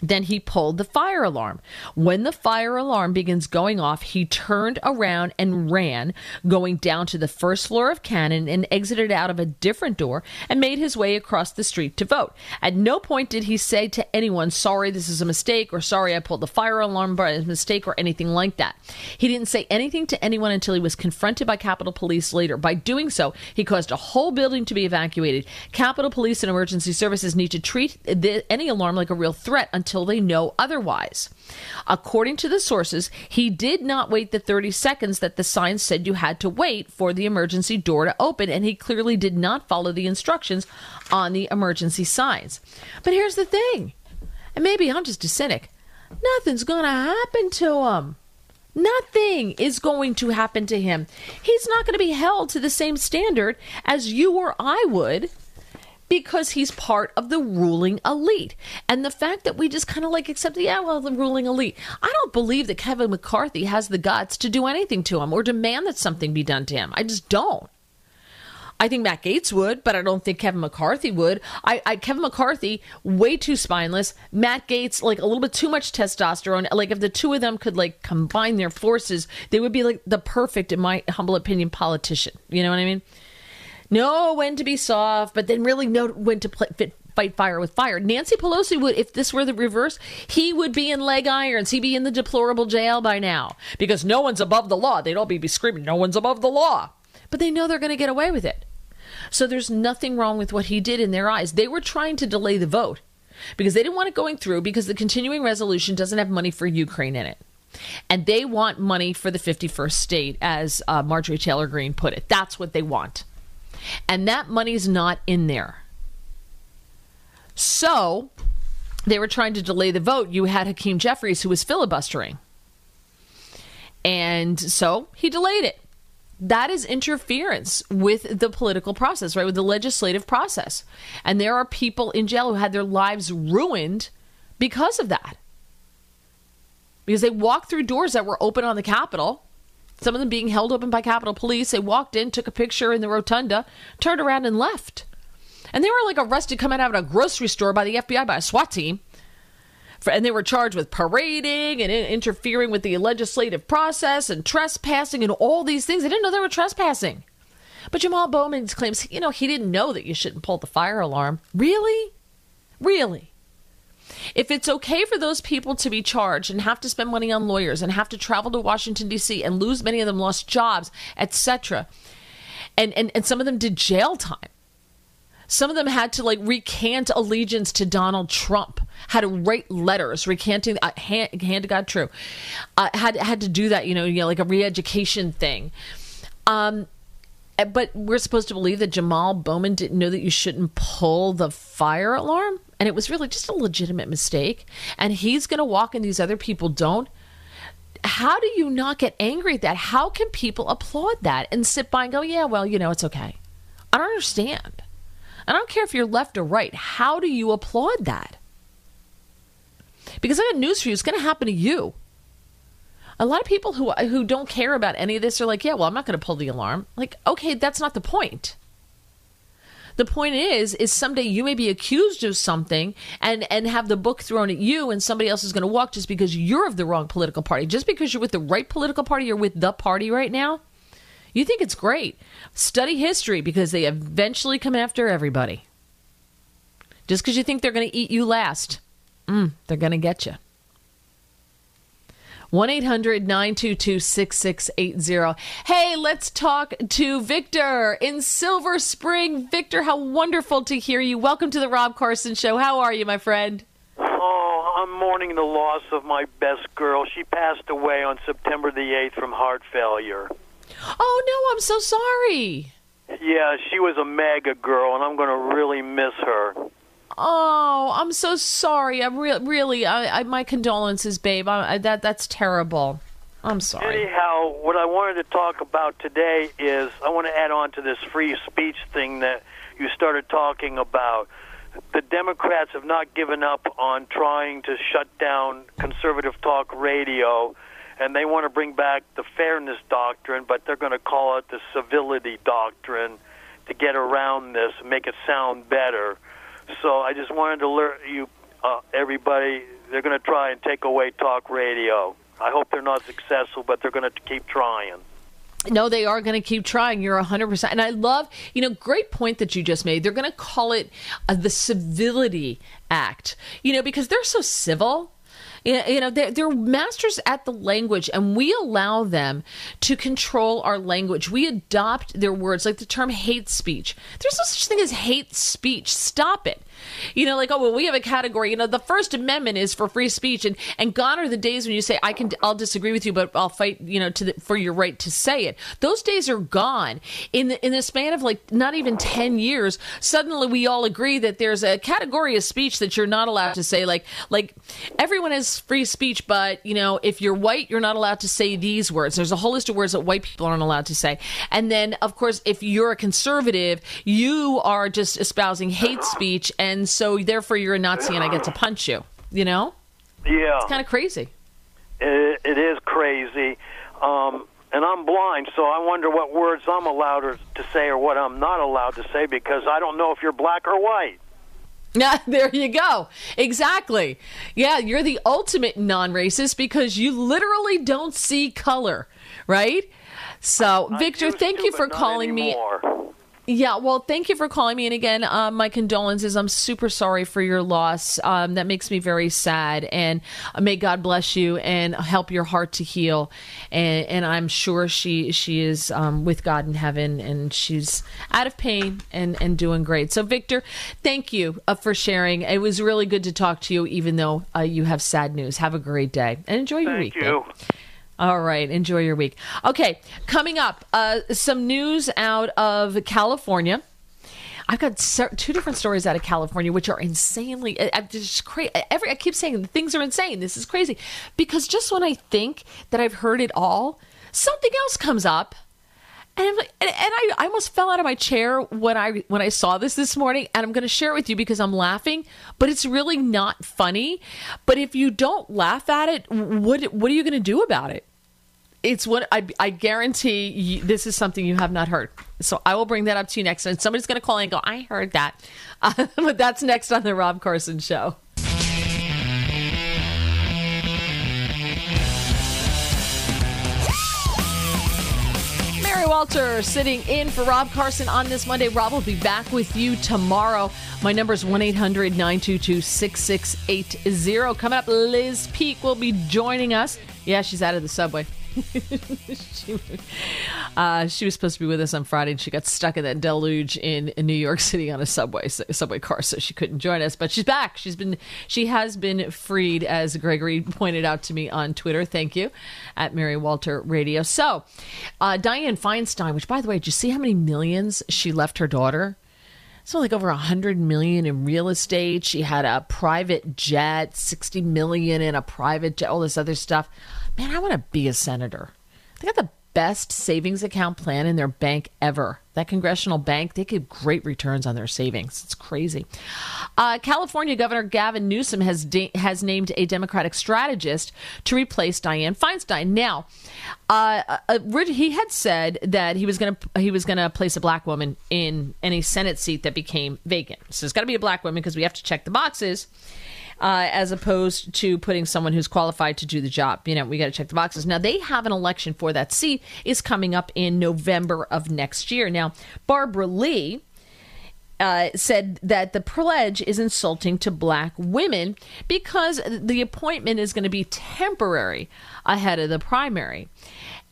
Then he pulled the fire alarm. When the fire alarm begins going off, he turned around and ran, going down to the first floor of Cannon and exited out of a different door and made his way across the street to vote. At no point did he say to anyone, Sorry, this is a mistake, or Sorry, I pulled the fire alarm by mistake, or anything like that. He didn't say anything to anyone until he was confronted by Capitol Police later. By doing so, he caused a whole building to be evacuated. Capitol Police and emergency services need to treat any alarm like a real threat until until they know otherwise. According to the sources, he did not wait the 30 seconds that the sign said you had to wait for the emergency door to open, and he clearly did not follow the instructions on the emergency signs. But here's the thing, and maybe I'm just a cynic. Nothing's going to happen to him. Nothing is going to happen to him. He's not going to be held to the same standard as you or I would because he's part of the ruling elite. And the fact that we just kind of like accept, yeah, well, the ruling elite. I don't believe that Kevin McCarthy has the guts to do anything to him or demand that something be done to him. I just don't. I think Matt Gaetz would, but I don't think Kevin McCarthy would. I, I, Kevin McCarthy way too spineless. Matt Gaetz like a little bit too much testosterone. Like if the two of them could like combine their forces, they would be like the perfect, in my humble opinion, politician. You know what I mean? Know when to be soft, but then really know when to play, fit, fight fire with fire. Nancy Pelosi would, if this were the reverse, he would be in leg irons. He'd be in the deplorable jail by now because no one's above the law. They'd all be screaming, "No one's above the law," but they know they're going to get away with it. So there's nothing wrong with what he did in their eyes. They were trying to delay the vote because they didn't want it going through because the continuing resolution doesn't have money for Ukraine in it. And they want money for the 51st state, as uh, Marjorie Taylor Greene put it. That's what they want. And that money's not in there. So they were trying to delay the vote. You had Hakeem Jeffries who was filibustering. And so he delayed it that is interference with the political process, right? With the legislative process. And there are people in jail who had their lives ruined because of that. Because they walked through doors that were open on the Capitol, some of them being held open by Capitol Police. They walked in, took a picture in the rotunda, turned around, and left. And they were like arrested coming out of a grocery store by the FBI by a SWAT team and they were charged with parading and interfering with the legislative process and trespassing and all these things. They didn't know they were trespassing. But Jamal Bowman claims, you know, he didn't know that you shouldn't pull the fire alarm. Really? Really? If it's okay for those people to be charged and have to spend money on lawyers and have to travel to Washington D.C. and lose many of them lost jobs, etc., and, and and some of them did jail time. Some of them had to like recant allegiance to Donald Trump had to write letters recanting, uh, hand, hand to God true, uh, had had to do that, you know, you know, like a re-education thing. Um, eh, but we're supposed to believe that Jamal Bowman didn't know that you shouldn't pull the fire alarm, and it was really just a legitimate mistake. And he's going to walk, and these other people don't. How do you not get angry at that? How can people applaud that and sit by and go, "Yeah, well, you know, it's okay"? I don't understand. I don't care if you're left or right. How do you applaud that? Because I got news for you, it's going to happen to you. A lot of people who who don't care about any of this are like, yeah, well, I'm not going to pull the alarm. Like, okay, that's not the point. The point is, is someday you may be accused of something and and have the book thrown at you, and somebody else is going to walk just because you're of the wrong political party, just because you're with the right political party, you're with the party right now. You think it's great. Study history because they eventually come after everybody. Just because you think they're going to eat you last. Mm, they're going to get you. 1 800 922 6680. Hey, let's talk to Victor in Silver Spring. Victor, how wonderful to hear you. Welcome to the Rob Carson Show. How are you, my friend? Oh, I'm mourning the loss of my best girl. She passed away on September the 8th from heart failure. Oh, no, I'm so sorry. Yeah, she was a mega girl, and I'm going to really miss her. Oh, I'm so sorry. I'm re- really, I, I, my condolences, babe. I, I, that that's terrible. I'm sorry. Anyhow, what I wanted to talk about today is I want to add on to this free speech thing that you started talking about. The Democrats have not given up on trying to shut down conservative talk radio, and they want to bring back the fairness doctrine, but they're going to call it the civility doctrine to get around this, and make it sound better. So I just wanted to alert you, uh, everybody, they're going to try and take away talk radio. I hope they're not successful, but they're going to keep trying. No, they are going to keep trying. You're 100%. And I love, you know, great point that you just made. They're going to call it uh, the Civility Act, you know, because they're so civil you know, they're, they're masters at the language, and we allow them to control our language. We adopt their words, like the term hate speech. There's no such thing as hate speech. Stop it. You know, like, oh, well, we have a category. You know, the First Amendment is for free speech, and and gone are the days when you say, I can, I'll disagree with you, but I'll fight, you know, to the, for your right to say it. Those days are gone. In the in the span of like not even ten years, suddenly we all agree that there's a category of speech that you're not allowed to say. Like like everyone has free speech, but you know, if you're white, you're not allowed to say these words. There's a whole list of words that white people aren't allowed to say. And then, of course, if you're a conservative, you are just espousing hate speech, and so therefore you're a Nazi, and I get to punch you. You know, Yeah. it's kind of crazy. It, it is crazy. Um, and I'm blind, so I wonder what words I'm allowed to say or what I'm not allowed to say because I don't know if you're black or white. Yeah, there you go. Exactly. Yeah, you're the ultimate non-racist because you literally don't see color, right? So, Victor, thank to, you for calling me. Yeah, well, thank you for calling me. And again, um, my condolences. I'm super sorry for your loss. Um, that makes me very sad. And may God bless you and help your heart to heal. And, and I'm sure she she is um, with God in heaven, and she's out of pain and and doing great. So, Victor, thank you uh, for sharing. It was really good to talk to you, even though uh, you have sad news. Have a great day and enjoy your Thank week. you. All right. Enjoy your week. Okay. Coming up, uh, some news out of California. I've got two different stories out of California, which are insanely. I, I'm just crazy. Every I keep saying things are insane. This is crazy because just when I think that I've heard it all, something else comes up, and I'm like, and, and I, I almost fell out of my chair when I when I saw this this morning, and I'm going to share it with you because I'm laughing, but it's really not funny. But if you don't laugh at it, what what are you going to do about it? It's what I, I guarantee you, this is something you have not heard. So I will bring that up to you next. And somebody's going to call and go, I heard that. Uh, but that's next on The Rob Carson Show. Mary Walter sitting in for Rob Carson on this Monday. Rob will be back with you tomorrow. My number is 1 800 922 6680. Coming up, Liz Peek will be joining us. Yeah, she's out of the subway. she, uh, she was supposed to be with us on Friday, and she got stuck in that deluge in, in New York City on a subway subway car, so she couldn't join us. But she's back. She's been she has been freed, as Gregory pointed out to me on Twitter. Thank you, at Mary Walter Radio. So, uh, Dianne Feinstein, which by the way, did you see how many millions she left her daughter? So like over a hundred million in real estate. She had a private jet, sixty million in a private jet, all this other stuff. Man, I want to be a senator. They got the best savings account plan in their bank ever. That congressional bank, they give great returns on their savings. It's crazy. Uh, California Governor Gavin Newsom has de- has named a Democratic strategist to replace Dianne Feinstein. Now, uh, uh, he had said that he was going to he was going to place a black woman in any Senate seat that became vacant. So it's got to be a black woman because we have to check the boxes uh, as opposed to putting someone who's qualified to do the job. You know, we got to check the boxes. Now, they have an election for that seat is coming up in November of next year. Now, Barbara Lee. Uh, said that the pledge is insulting to black women because the appointment is going to be temporary ahead of the primary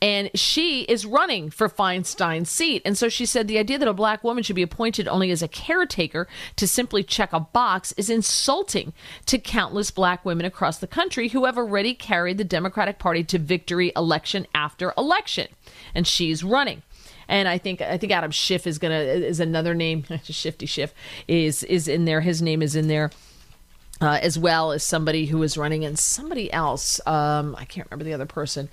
and she is running for Feinstein's seat. And so she said the idea that a black woman should be appointed only as a caretaker to simply check a box is insulting to countless black women across the country who have already carried the Democratic Party to victory election after election. And she's running. And I think I think Adam Schiff is gonna is another name. Shifty Schiff is is in there. His name is in there. Uh, as well as somebody who is running and somebody else um, I can't remember the other person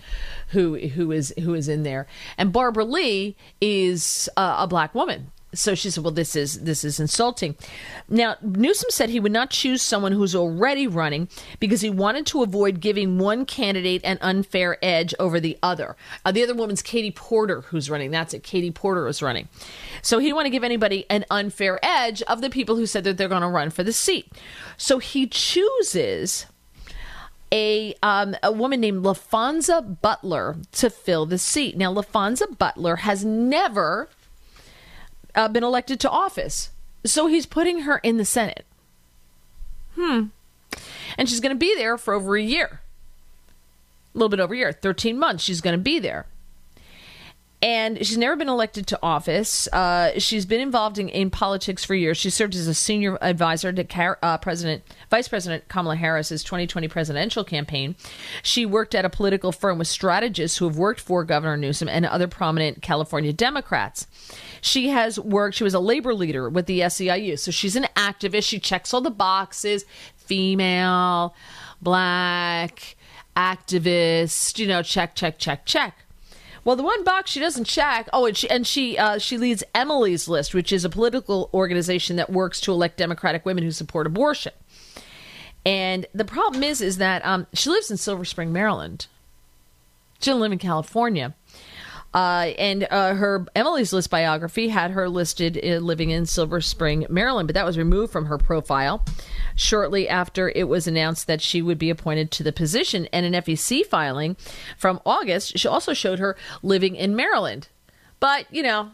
who who is who is in there. And Barbara Lee is uh, a black woman so she said well this is this is insulting. Now Newsom said he would not choose someone who's already running because he wanted to avoid giving one candidate an unfair edge over the other. Uh, the other woman's Katie Porter who's running. That's it. Katie Porter is running. So he didn't want to give anybody an unfair edge of the people who said that they're going to run for the seat. So he chooses a um, a woman named Laphonza Butler to fill the seat. Now, Laphonza Butler has never uh, been elected to office, so he's putting her in the Senate. Hmm. And she's going to be there for over a year, a little bit over a year, thirteen months. She's going to be there and she's never been elected to office. Uh, she's been involved in, in, politics for years. She served as a senior advisor to Car- uh, President, Vice President Kamala Harris's 2020 presidential campaign. She worked at a political firm with strategists who have worked for Governor Newsom and other prominent California Democrats. She has worked. She was a labor leader with the SEIU, so she's an activist. She checks all the boxes. Female black, activist, you know, check, check, check, check. Well, the one box she doesn't check. Oh, and she and she uh, she leads Emily's List, which is a political organization that works to elect Democratic women who support abortion. And the problem is, is that um, she lives in Silver Spring, Maryland. She doesn't live in California. Uh, and uh, her Emily's List biography had her listed uh, living in Silver Spring, Maryland, but that was removed from her profile shortly after it was announced that she would be appointed to the position. And an FEC filing from August she also showed her living in Maryland. But, you know,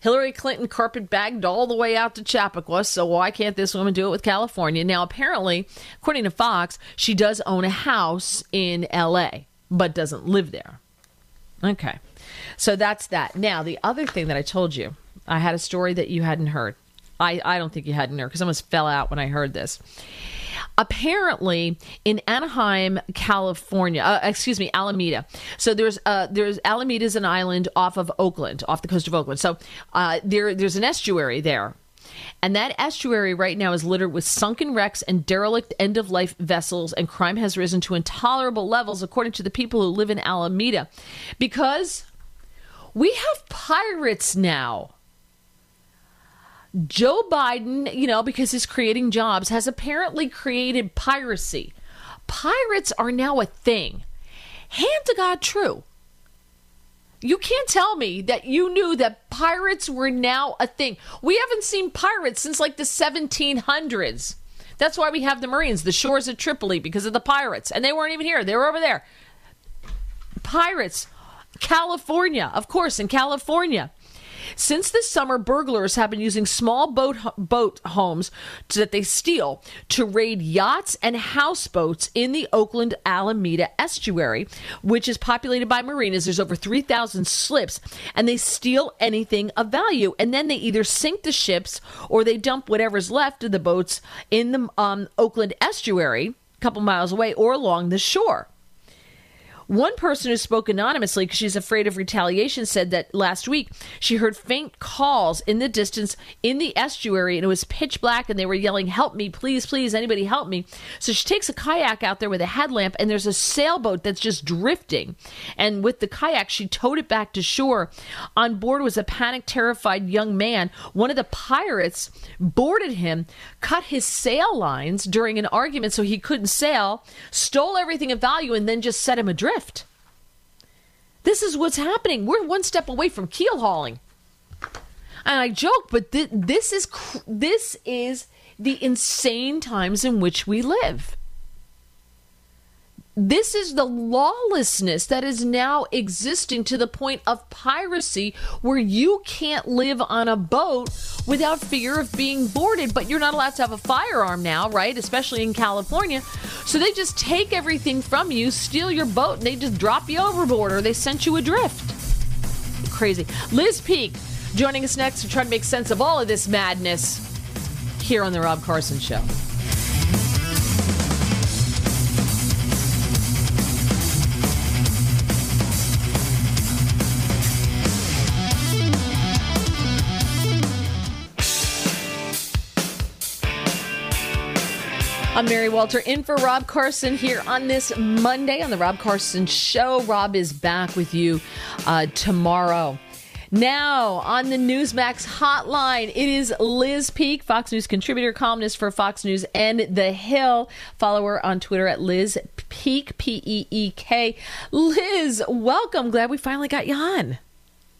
Hillary Clinton carpet bagged all the way out to Chappaqua, so why can't this woman do it with California? Now, apparently, according to Fox, she does own a house in LA, but doesn't live there. Okay. So that's that. Now, the other thing that I told you, I had a story that you hadn't heard. I, I don't think you hadn't heard because I almost fell out when I heard this. Apparently, in Anaheim, California, uh, excuse me, Alameda. So there's uh, there's Alameda is an island off of Oakland, off the coast of Oakland. So uh, there there's an estuary there and that estuary right now is littered with sunken wrecks and derelict end of life vessels, and crime has risen to intolerable levels, according to the people who live in Alameda. Because we have pirates now. Joe Biden, you know, because he's creating jobs, has apparently created piracy. Pirates are now a thing. Hand to God true. You can't tell me that you knew that pirates were now a thing. We haven't seen pirates since like the 1700s. That's why we have the Marines, the shores of Tripoli, because of the pirates. And they weren't even here, they were over there. Pirates. California, of course, in California. Since this summer, burglars have been using small boat boat homes to, that they steal to raid yachts and houseboats in the Oakland Alameda estuary, which is populated by marinas. There's over 3,000 slips, and they steal anything of value. And then they either sink the ships or they dump whatever's left of the boats in the um, Oakland estuary, a couple miles away, or along the shore. One person who spoke anonymously because she's afraid of retaliation said that last week she heard faint calls in the distance in the estuary and it was pitch black and they were yelling, Help me, please, please, anybody help me. So she takes a kayak out there with a headlamp and there's a sailboat that's just drifting. And with the kayak, she towed it back to shore. On board was a panic, terrified young man. One of the pirates boarded him, cut his sail lines during an argument so he couldn't sail, stole everything of value, and then just set him adrift. This is what's happening. We're one step away from keel hauling. And I joke, but th- this is cr- this is the insane times in which we live. This is the lawlessness that is now existing to the point of piracy where you can't live on a boat without fear of being boarded, but you're not allowed to have a firearm now, right? Especially in California. So they just take everything from you, steal your boat, and they just drop you overboard or they sent you adrift. Crazy. Liz Peek joining us next to try to make sense of all of this madness here on The Rob Carson Show. I'm Mary Walter in for Rob Carson here on this Monday on the Rob Carson Show. Rob is back with you uh, tomorrow. Now, on the Newsmax hotline, it is Liz Peek, Fox News contributor, columnist for Fox News and The Hill. Follow her on Twitter at Liz Peek, P E E K. Liz, welcome. Glad we finally got you on.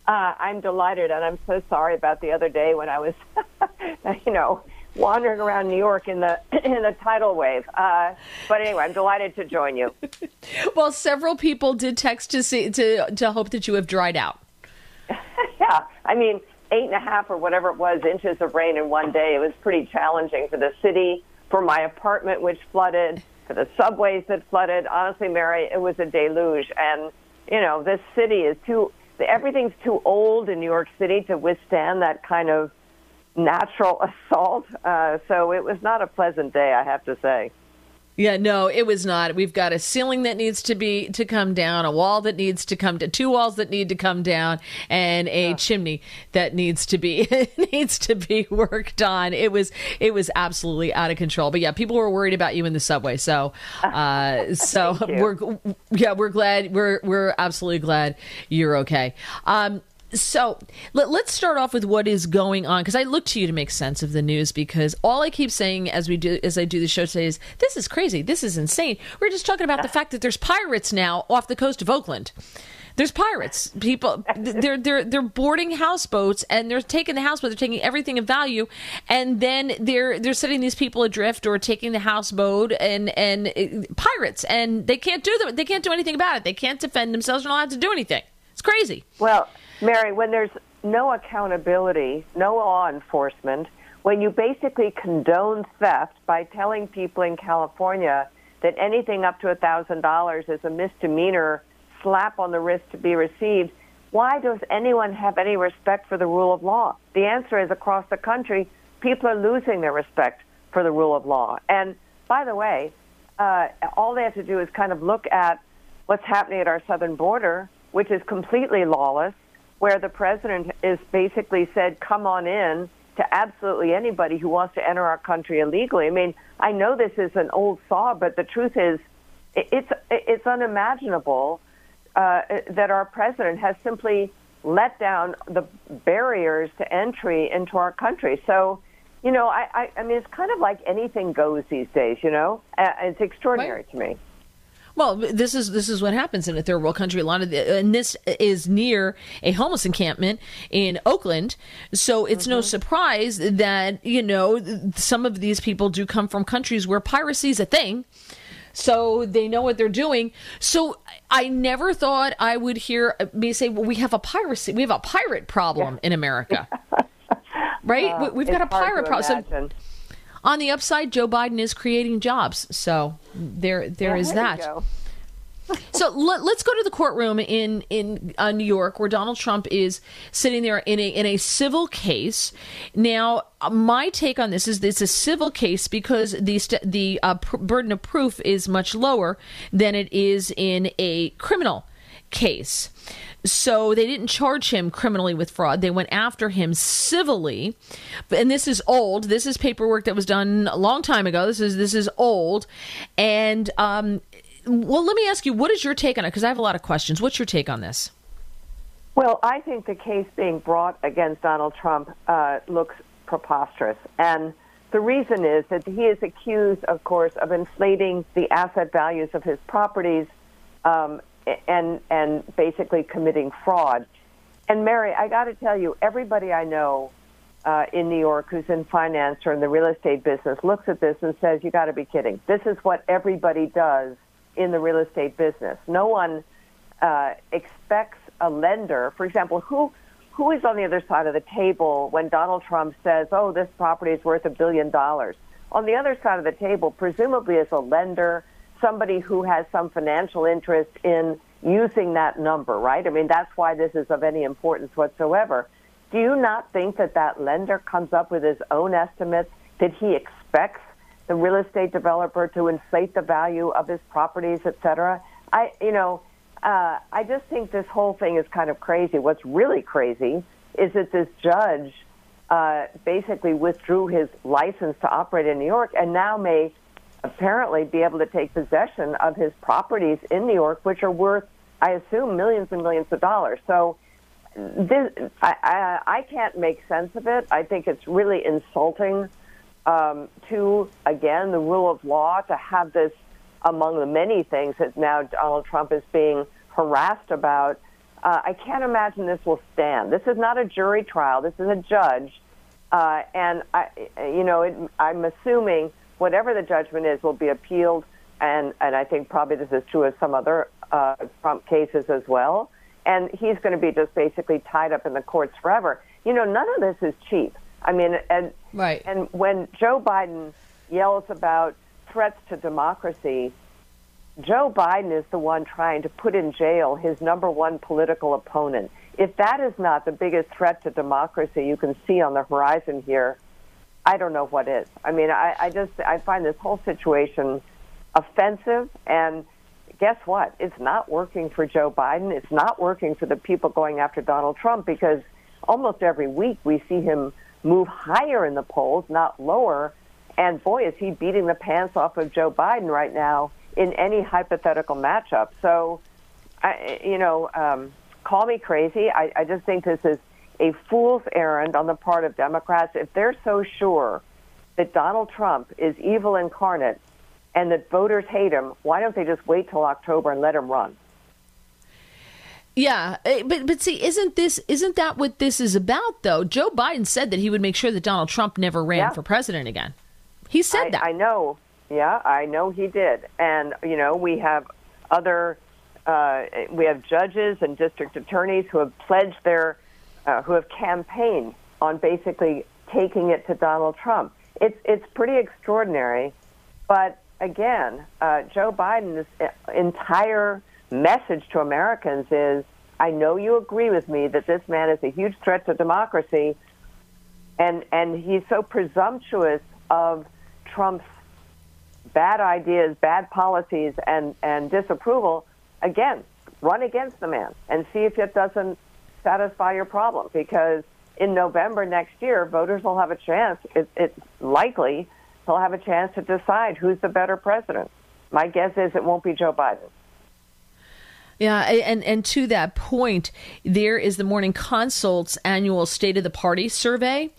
Uh, I'm delighted, and I'm so sorry about the other day when I was, you know, wandering around New York in the in the tidal wave. Uh, but anyway, I'm delighted to join you. well, several people did text to see to to hope that you have dried out. yeah, I mean eight and a half or whatever it was inches of rain in one day. It was pretty challenging for the city, for my apartment which flooded, for the subways that flooded. Honestly, Mary, it was a deluge, and you know this city is too. Everything's too old in New York City to withstand that kind of natural assault. Uh, so it was not a pleasant day, I have to say. Yeah, no, it was not. We've got a ceiling that needs to be to come down, a wall that needs to come to two walls that need to come down, and a yeah. chimney that needs to be needs to be worked on. It was it was absolutely out of control. But yeah, people were worried about you in the subway. So uh, so we're yeah we're glad we're we're absolutely glad you're okay. Um, so let, us start off with what is going on because I look to you to make sense of the news because all I keep saying as we do as I do the show today is this is crazy, this is insane. We're just talking about the fact that there's pirates now off the coast of Oakland. There's pirates. People they're they're they're boarding houseboats and they're taking the houseboat. They're taking everything of value, and then they're they're setting these people adrift or taking the houseboat and and uh, pirates, and they can't do the, they can't do anything about it. They can't defend themselves. They're not allowed to do anything. It's crazy. Well, Mary, when there's no accountability, no law enforcement, when you basically condone theft by telling people in California that anything up to $1,000 is a misdemeanor slap on the wrist to be received, why does anyone have any respect for the rule of law? The answer is across the country, people are losing their respect for the rule of law. And by the way, uh, all they have to do is kind of look at what's happening at our southern border, which is completely lawless where the president is basically said, come on in to absolutely anybody who wants to enter our country illegally. I mean, I know this is an old saw, but the truth is, it's it's unimaginable uh, that our president has simply let down the barriers to entry into our country. So, you know, I, I, I mean, it's kind of like anything goes these days. You know, uh, it's extraordinary right. to me. Well, this is this is what happens in a third world country. A lot of the, and this is near a homeless encampment in Oakland, so it's mm-hmm. no surprise that you know some of these people do come from countries where piracy is a thing. So they know what they're doing. So I never thought I would hear me say, "Well, we have a piracy, we have a pirate problem in America." right? Uh, We've got a pirate problem. So, on the upside, Joe Biden is creating jobs. So there, there yeah, is there that. so let, us go to the courtroom in in uh, New York, where Donald Trump is sitting there in a in a civil case. Now, my take on this is it's a civil case because the st- the uh, pr- burden of proof is much lower than it is in a criminal case. So they didn't charge him criminally with fraud. They went after him civilly. And this is old. This is paperwork that was done a long time ago. This is this is old. And um, well, let me ask you, what is your take on it? Because I have a lot of questions. What's your take on this? Well, I think the case being brought against Donald Trump uh, looks preposterous. And the reason is that he is accused, of course, of inflating the asset values of his properties um, and and basically committing fraud. And Mary, I got to tell you, everybody I know uh, in New York who's in finance or in the real estate business looks at this and says, "You got to be kidding! This is what everybody does in the real estate business. No one uh, expects a lender, for example, who." Who is on the other side of the table when Donald Trump says, "Oh, this property is worth a billion dollars"? On the other side of the table, presumably as a lender, somebody who has some financial interest in using that number, right? I mean, that's why this is of any importance whatsoever. Do you not think that that lender comes up with his own estimates that he expects the real estate developer to inflate the value of his properties, et cetera? I, you know, uh, I just think this whole thing is kind of crazy. What's really crazy is that this judge uh, basically withdrew his license to operate in New York and now may apparently be able to take possession of his properties in New York, which are worth, I assume, millions and millions of dollars. So this, I, I, I can't make sense of it. I think it's really insulting um, to, again, the rule of law to have this among the many things that now Donald Trump is being harassed about. Uh, I can't imagine this will stand. This is not a jury trial. This is a judge. Uh, and I, you know, it, I'm assuming whatever the judgment is will be appealed, and and I think probably this is true of some other uh, Trump cases as well. And he's going to be just basically tied up in the courts forever. You know, none of this is cheap. I mean, and right. And when Joe Biden yells about threats to democracy, Joe Biden is the one trying to put in jail his number one political opponent. If that is not the biggest threat to democracy you can see on the horizon here, I don't know what is. I mean, I, I just I find this whole situation offensive. And guess what? It's not working for Joe Biden. It's not working for the people going after Donald Trump because almost every week we see him move higher in the polls, not lower. And boy, is he beating the pants off of Joe Biden right now in any hypothetical matchup. So, I, you know, um, call me crazy. I, I just think this is a fool's errand on the part of Democrats. If they're so sure that Donald Trump is evil incarnate and that voters hate him, why don't they just wait till October and let him run? Yeah, eh, but but see, isn't this isn't that what this is about though? Joe Biden said that he would make sure that Donald Trump never ran yeah. for president again. He said I, that. I know. Yeah, I know he did. And you know, we have other uh, we have judges and district attorneys who have pledged their uh, who have campaigned on basically taking it to Donald Trump. It's it's pretty extraordinary, but again, uh, Joe Biden's entire message to Americans is I know you agree with me that this man is a huge threat to democracy, and and he's so presumptuous of Trump's bad ideas, bad policies, and and disapproval. Again, run against the man and see if it doesn't satisfy your problem. Because in November next year, voters will have a chance. It, it's likely they'll have a chance to decide who's the better president. My guess is it won't be Joe Biden. Yeah, and and to that point, there is the Morning Consult's annual State of the Party survey,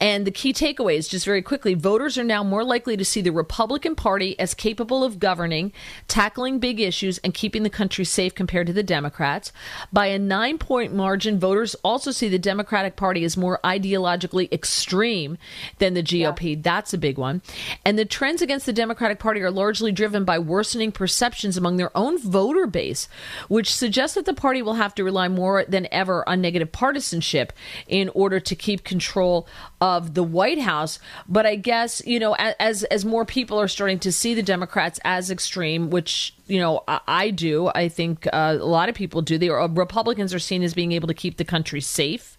and the key takeaways, just very quickly, voters are now more likely to see the Republican Party as capable of governing, tackling big issues, and keeping the country safe compared to the Democrats. By a nine-point margin, voters also see the Democratic Party as more ideologically extreme than the GOP. Yeah. That's a big one, and the trends against the Democratic Party are largely driven by worsening perceptions among their own voter base which suggests that the party will have to rely more than ever on negative partisanship in order to keep control of the White House. But I guess, you know, as as more people are starting to see the Democrats as extreme, which you know, I, do. I think uh, a lot of people do. The uh, Republicans are seen as being able to keep the country safe.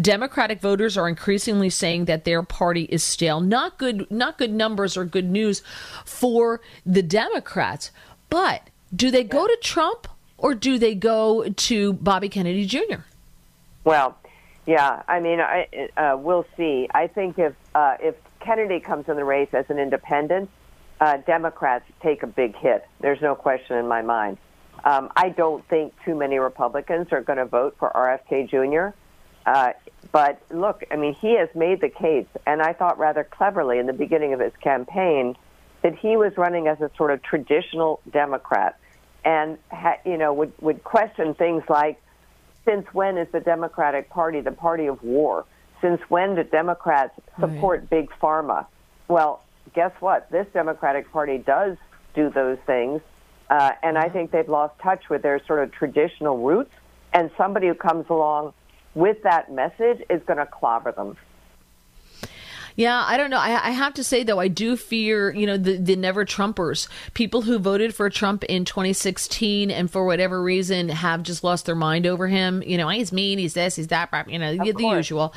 Democratic voters are increasingly saying that their party is stale. Not good, not good numbers or good news for the Democrats. But do they go to Trump or do they go to Bobby Kennedy Jr.? Well, yeah, I mean, I, uh, we'll see. I think if uh, if Kennedy comes in the race as an independent, uh, Democrats take a big hit. There's no question in my mind. Um, I don't think too many Republicans are going to vote for RFK Jr. Uh, but look, I mean, he has made the case, and I thought rather cleverly in the beginning of his campaign that he was running as a sort of traditional Democrat and ha- you know would would question things like, since when is the Democratic Party the party of war? Since when do Democrats support right. big pharma? Well, guess what? This Democratic Party does do those things, uh, and I think they've lost touch with their sort of traditional roots. And somebody who comes along with that message is going to clobber them. Yeah, I don't know. I, I, have to say though, I do fear, you know, the the never Trumpers, people who voted for Trump in 2016 and for whatever reason have just lost their mind over him. You know, he's mean, he's this, he's that, you know, the, the usual.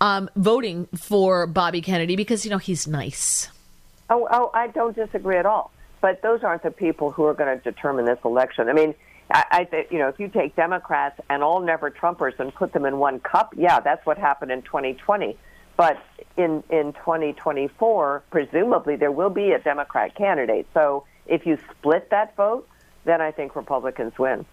Um, voting for Bobby Kennedy because you know he's nice. Oh, oh, I don't disagree at all. But those aren't the people who are going to determine this election. I mean, I, I think you know if you take Democrats and all never Trumpers and put them in one cup, yeah, that's what happened in 2020. But in in 2024, presumably there will be a Democrat candidate. So if you split that vote, then I think Republicans win.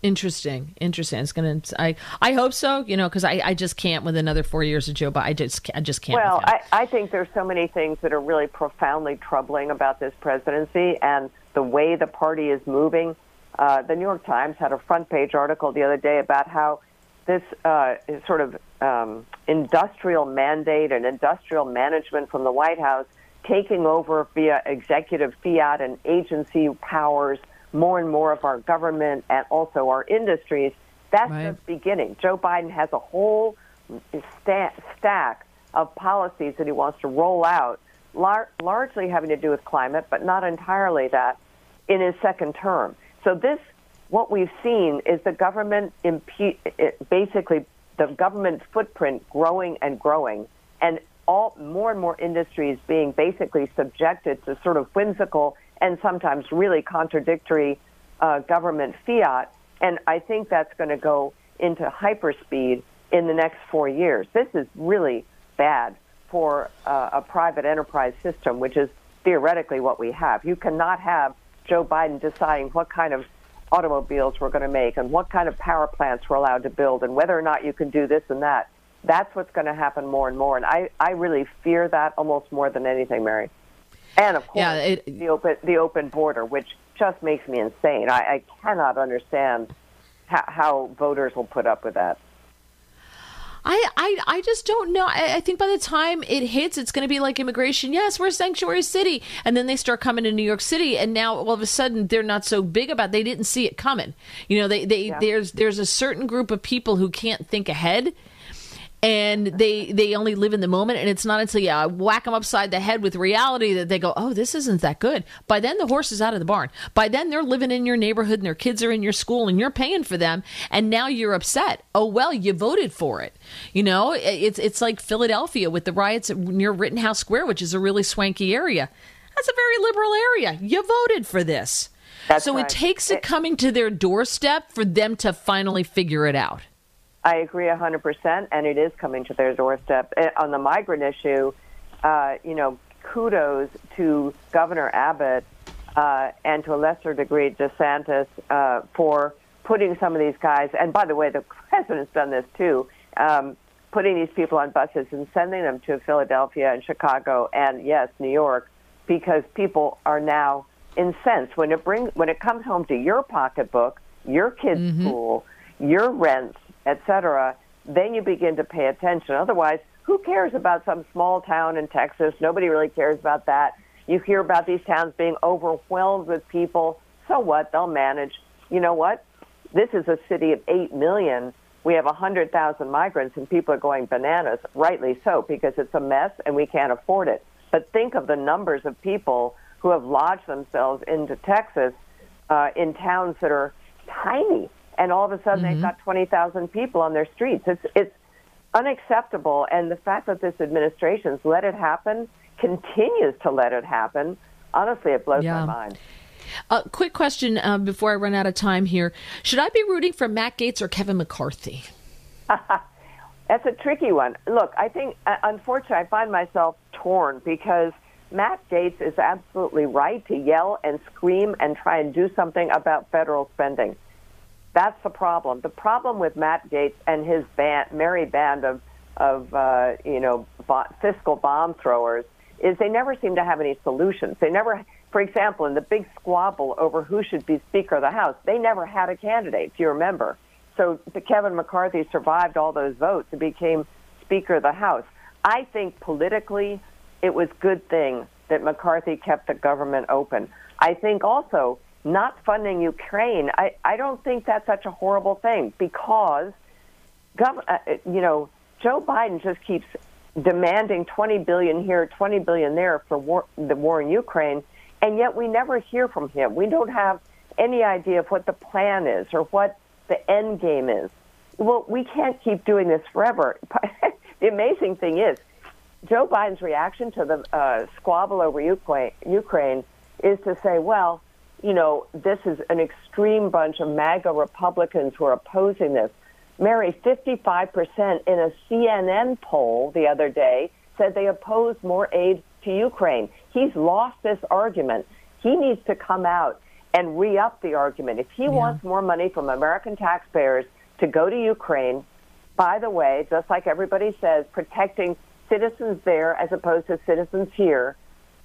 Interesting, interesting. It's gonna. I I hope so. You know, because I, I just can't with another four years of Joe Biden. I just I just can't. Well, I I think there's so many things that are really profoundly troubling about this presidency and the way the party is moving. Uh, the New York Times had a front page article the other day about how this uh, sort of um, industrial mandate and industrial management from the White House taking over via executive fiat and agency powers more and more of our government and also our industries. That's right. the beginning. Joe Biden has a whole sta- stack of policies that he wants to roll out, lar- largely having to do with climate, but not entirely that, in his second term. So this what we've seen is the government impe- basically the government footprint growing and growing, and all more and more industries being basically subjected to sort of whimsical and sometimes really contradictory uh, government fiat. And I think that's going to go into hyperspeed in the next four years. This is really bad for uh, a private enterprise system, which is theoretically what we have. You cannot have Joe Biden deciding what kind of automobiles we're going to make and what kind of power plants we're allowed to build and whether or not you can do this and that. That's what's going to happen more and more. And I, I really fear that almost more than anything, Mary. And of course, Yeah, it- the open the open border, which just makes me insane. I, I cannot understand how, how voters will put up with that. I, I, I just don't know. I, I think by the time it hits, it's going to be like immigration. Yes, we're a sanctuary city, and then they start coming to New York City, and now all of a sudden they're not so big about. They didn't see it coming. You know, they, they there's there's a certain group of people who can't think ahead, and they they only live in the moment. And it's not until you uh, whack them upside the head with reality that they go, oh, this isn't that good. By then the horse is out of the barn. By then they're living in your neighborhood, and their kids are in your school, and you're paying for them, and now you're upset. Oh well, you voted for it. You know, it's it's like Philadelphia with the riots near Rittenhouse Square, which is a really swanky area. That's a very liberal area. You voted for this. That's so right. it takes it coming to their doorstep for them to finally figure it out. I agree 100%, and it is coming to their doorstep. Eh, On the migrant issue, uh, you know, kudos to Governor Abbott uh, and to a lesser degree DeSantis uh, for putting some of these guys, and by the way, the president's done this too, um, putting these people on buses and sending them to Philadelphia and Chicago and, yes, New York, because people are now incensed. When it, brings, when it comes home to your pocketbook, your kids' school, your rents, etc., then you begin to pay attention. Otherwise, who cares about some small town in Texas? Nobody really cares about that. You hear about these towns being overwhelmed with people. So what? They'll manage. You know what? This is a city of 8 million. We have 100,000 migrants, and people are going bananas, rightly so, because it's a mess and we can't afford it. But think of the numbers of people who have lodged themselves into Texas uh, in towns that are tiny, and all of a sudden they've got 20,000 people on their streets. It's it's unacceptable, and the fact that this administration's let it happen, continues to let it happen. Honestly, it blows Yeah. my mind. Uh, quick question uh, before I run out of time here: Should I be rooting for Matt Gaetz or Kevin McCarthy? That's a tricky one. Look, I think, uh, unfortunately, I find myself torn because Matt Gaetz is absolutely right to yell and scream and try and do something about federal spending. That's the problem. The problem with Matt Gaetz and his band, merry band of, of uh, you know, fiscal bomb throwers is they never seem to have any solutions. They never, for example, in the big squabble over who should be Speaker of the House, they never had a candidate, if you remember. So Kevin McCarthy survived all those votes and became Speaker of the House. I think politically, it was good thing that McCarthy kept the government open. I think also not funding Ukraine. I, I don't think that's such a horrible thing because, gov- uh, you know, Joe Biden just keeps demanding 20 billion here, 20 billion there for war, the war in Ukraine, and yet we never hear from him. We don't have any idea of what the plan is or what the end game is. Well, we can't keep doing this forever. the amazing thing is, Joe Biden's reaction to the uh, squabble over Ukraine, Ukraine is to say, well, you know, this is an extreme bunch of MAGA Republicans who are opposing this. Mary, 55% in a CNN poll the other day said they oppose more aid to Ukraine. He's lost this argument. He needs to come out and re up the argument. If he wants more money from American taxpayers to go to Ukraine, by the way, just like everybody says, protecting citizens there as opposed to citizens here,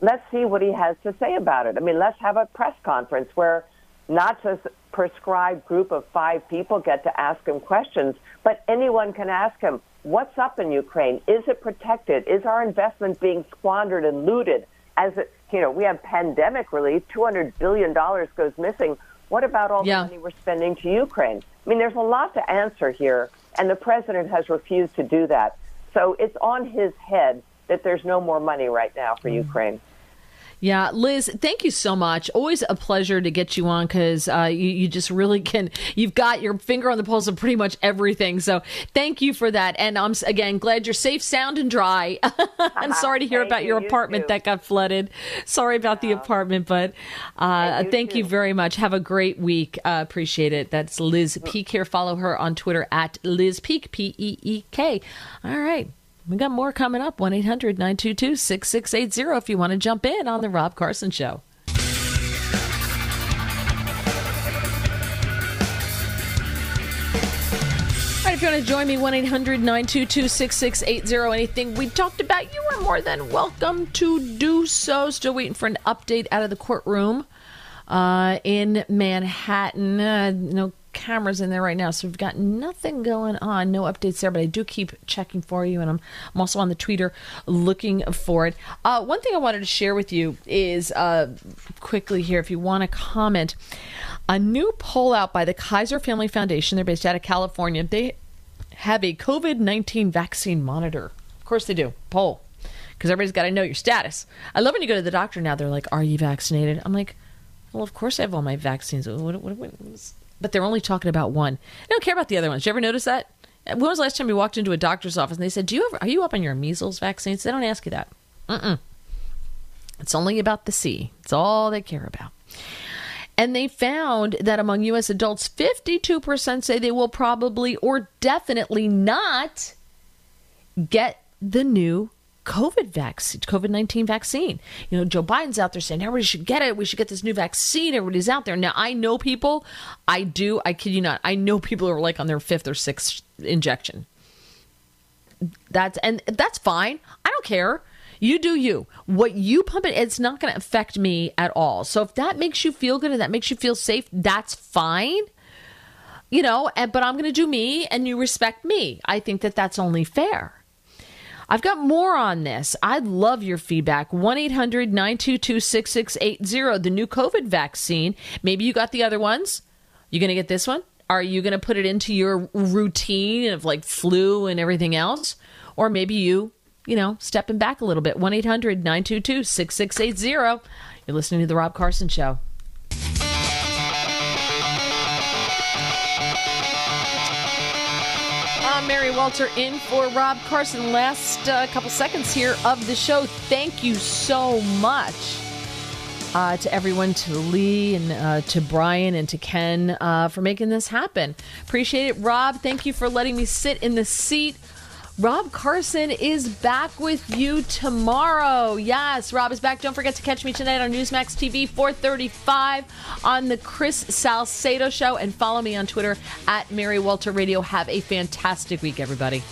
let's see what he has to say about it. I mean, let's have a press conference where not just prescribed group of five people get to ask him questions, but anyone can ask him, what's up in Ukraine? Is it protected? Is our investment being squandered and looted? As it, you know, we have pandemic relief, $200 billion goes missing. What about all Yeah. the money we're spending to Ukraine? I mean, there's a lot to answer here, and the president has refused to do that. So it's on his head that there's no more money right now for mm. Ukraine. Yeah, Liz, thank you so much. Always a pleasure to get you on because uh, you, you just really can. You've got your finger on the pulse of pretty much everything. So thank you for that. And I'm again glad you're safe, sound, and dry. I'm sorry to hear about you, your you apartment that got flooded. Sorry about the apartment, but uh, you thank you very much. Have a great week. Uh, appreciate it. That's Liz Peek here. Follow her on Twitter at Liz Peek, P E E K. All right. We got more coming up. 1 800 922 6680 if you want to jump in on The Rob Carson Show. If you want to join me, 1 800 922 6680, anything we talked about, you are more than welcome to do so. Still waiting for an update out of the courtroom uh, in Manhattan. Uh, no cameras in there right now, so we've got nothing going on. No updates there, but I do keep checking for you, and I'm, I'm also on the Twitter looking for it. Uh, one thing I wanted to share with you is uh, quickly here, if you want to comment, a new poll out by the Kaiser Family Foundation. They're based out of California. They have a COVID 19 vaccine monitor. Of course, they do. Poll. Because everybody's got to know your status. I love when you go to the doctor now, they're like, Are you vaccinated? I'm like, Well, of course I have all my vaccines. What, what, what, but they're only talking about one. They don't care about the other ones. Did you ever notice that? When was the last time you walked into a doctor's office and they said, "Do you ever, are you up on your measles vaccines?" They don't ask you that. Mm-mm. It's only about the C. It's all they care about. And they found that among U.S. adults, 52% say they will probably or definitely not get the new COVID vaccine, COVID 19 vaccine. You know, Joe Biden's out there saying everybody should get it. We should get this new vaccine. Everybody's out there. Now, I know people, I do, I kid you not, I know people who are like on their fifth or sixth injection. That's, and that's fine. I don't care. You do you. What you pump it, it's not going to affect me at all. So if that makes you feel good and that makes you feel safe, that's fine you know, and, but I'm going to do me and you respect me. I think that that's only fair. I've got more on this. I'd love your feedback. 1 800 922 6680, the new COVID vaccine. Maybe you got the other ones. You going to get this one? Are you going to put it into your routine of like flu and everything else? Or maybe you, you know, stepping back a little bit. 1 800 922 6680. You're listening to The Rob Carson Show. Walter in for Rob Carson. Last uh, couple seconds here of the show. Thank you so much uh, to everyone, to Lee and uh, to Brian and to Ken uh, for making this happen. Appreciate it. Rob, thank you for letting me sit in the seat. Rob Carson is back with you tomorrow. Yes, Rob is back. Don't forget to catch me tonight on Newsmax TV, 435 on the Chris Salcedo Show. And follow me on Twitter at Mary Walter Radio. Have a fantastic week, everybody.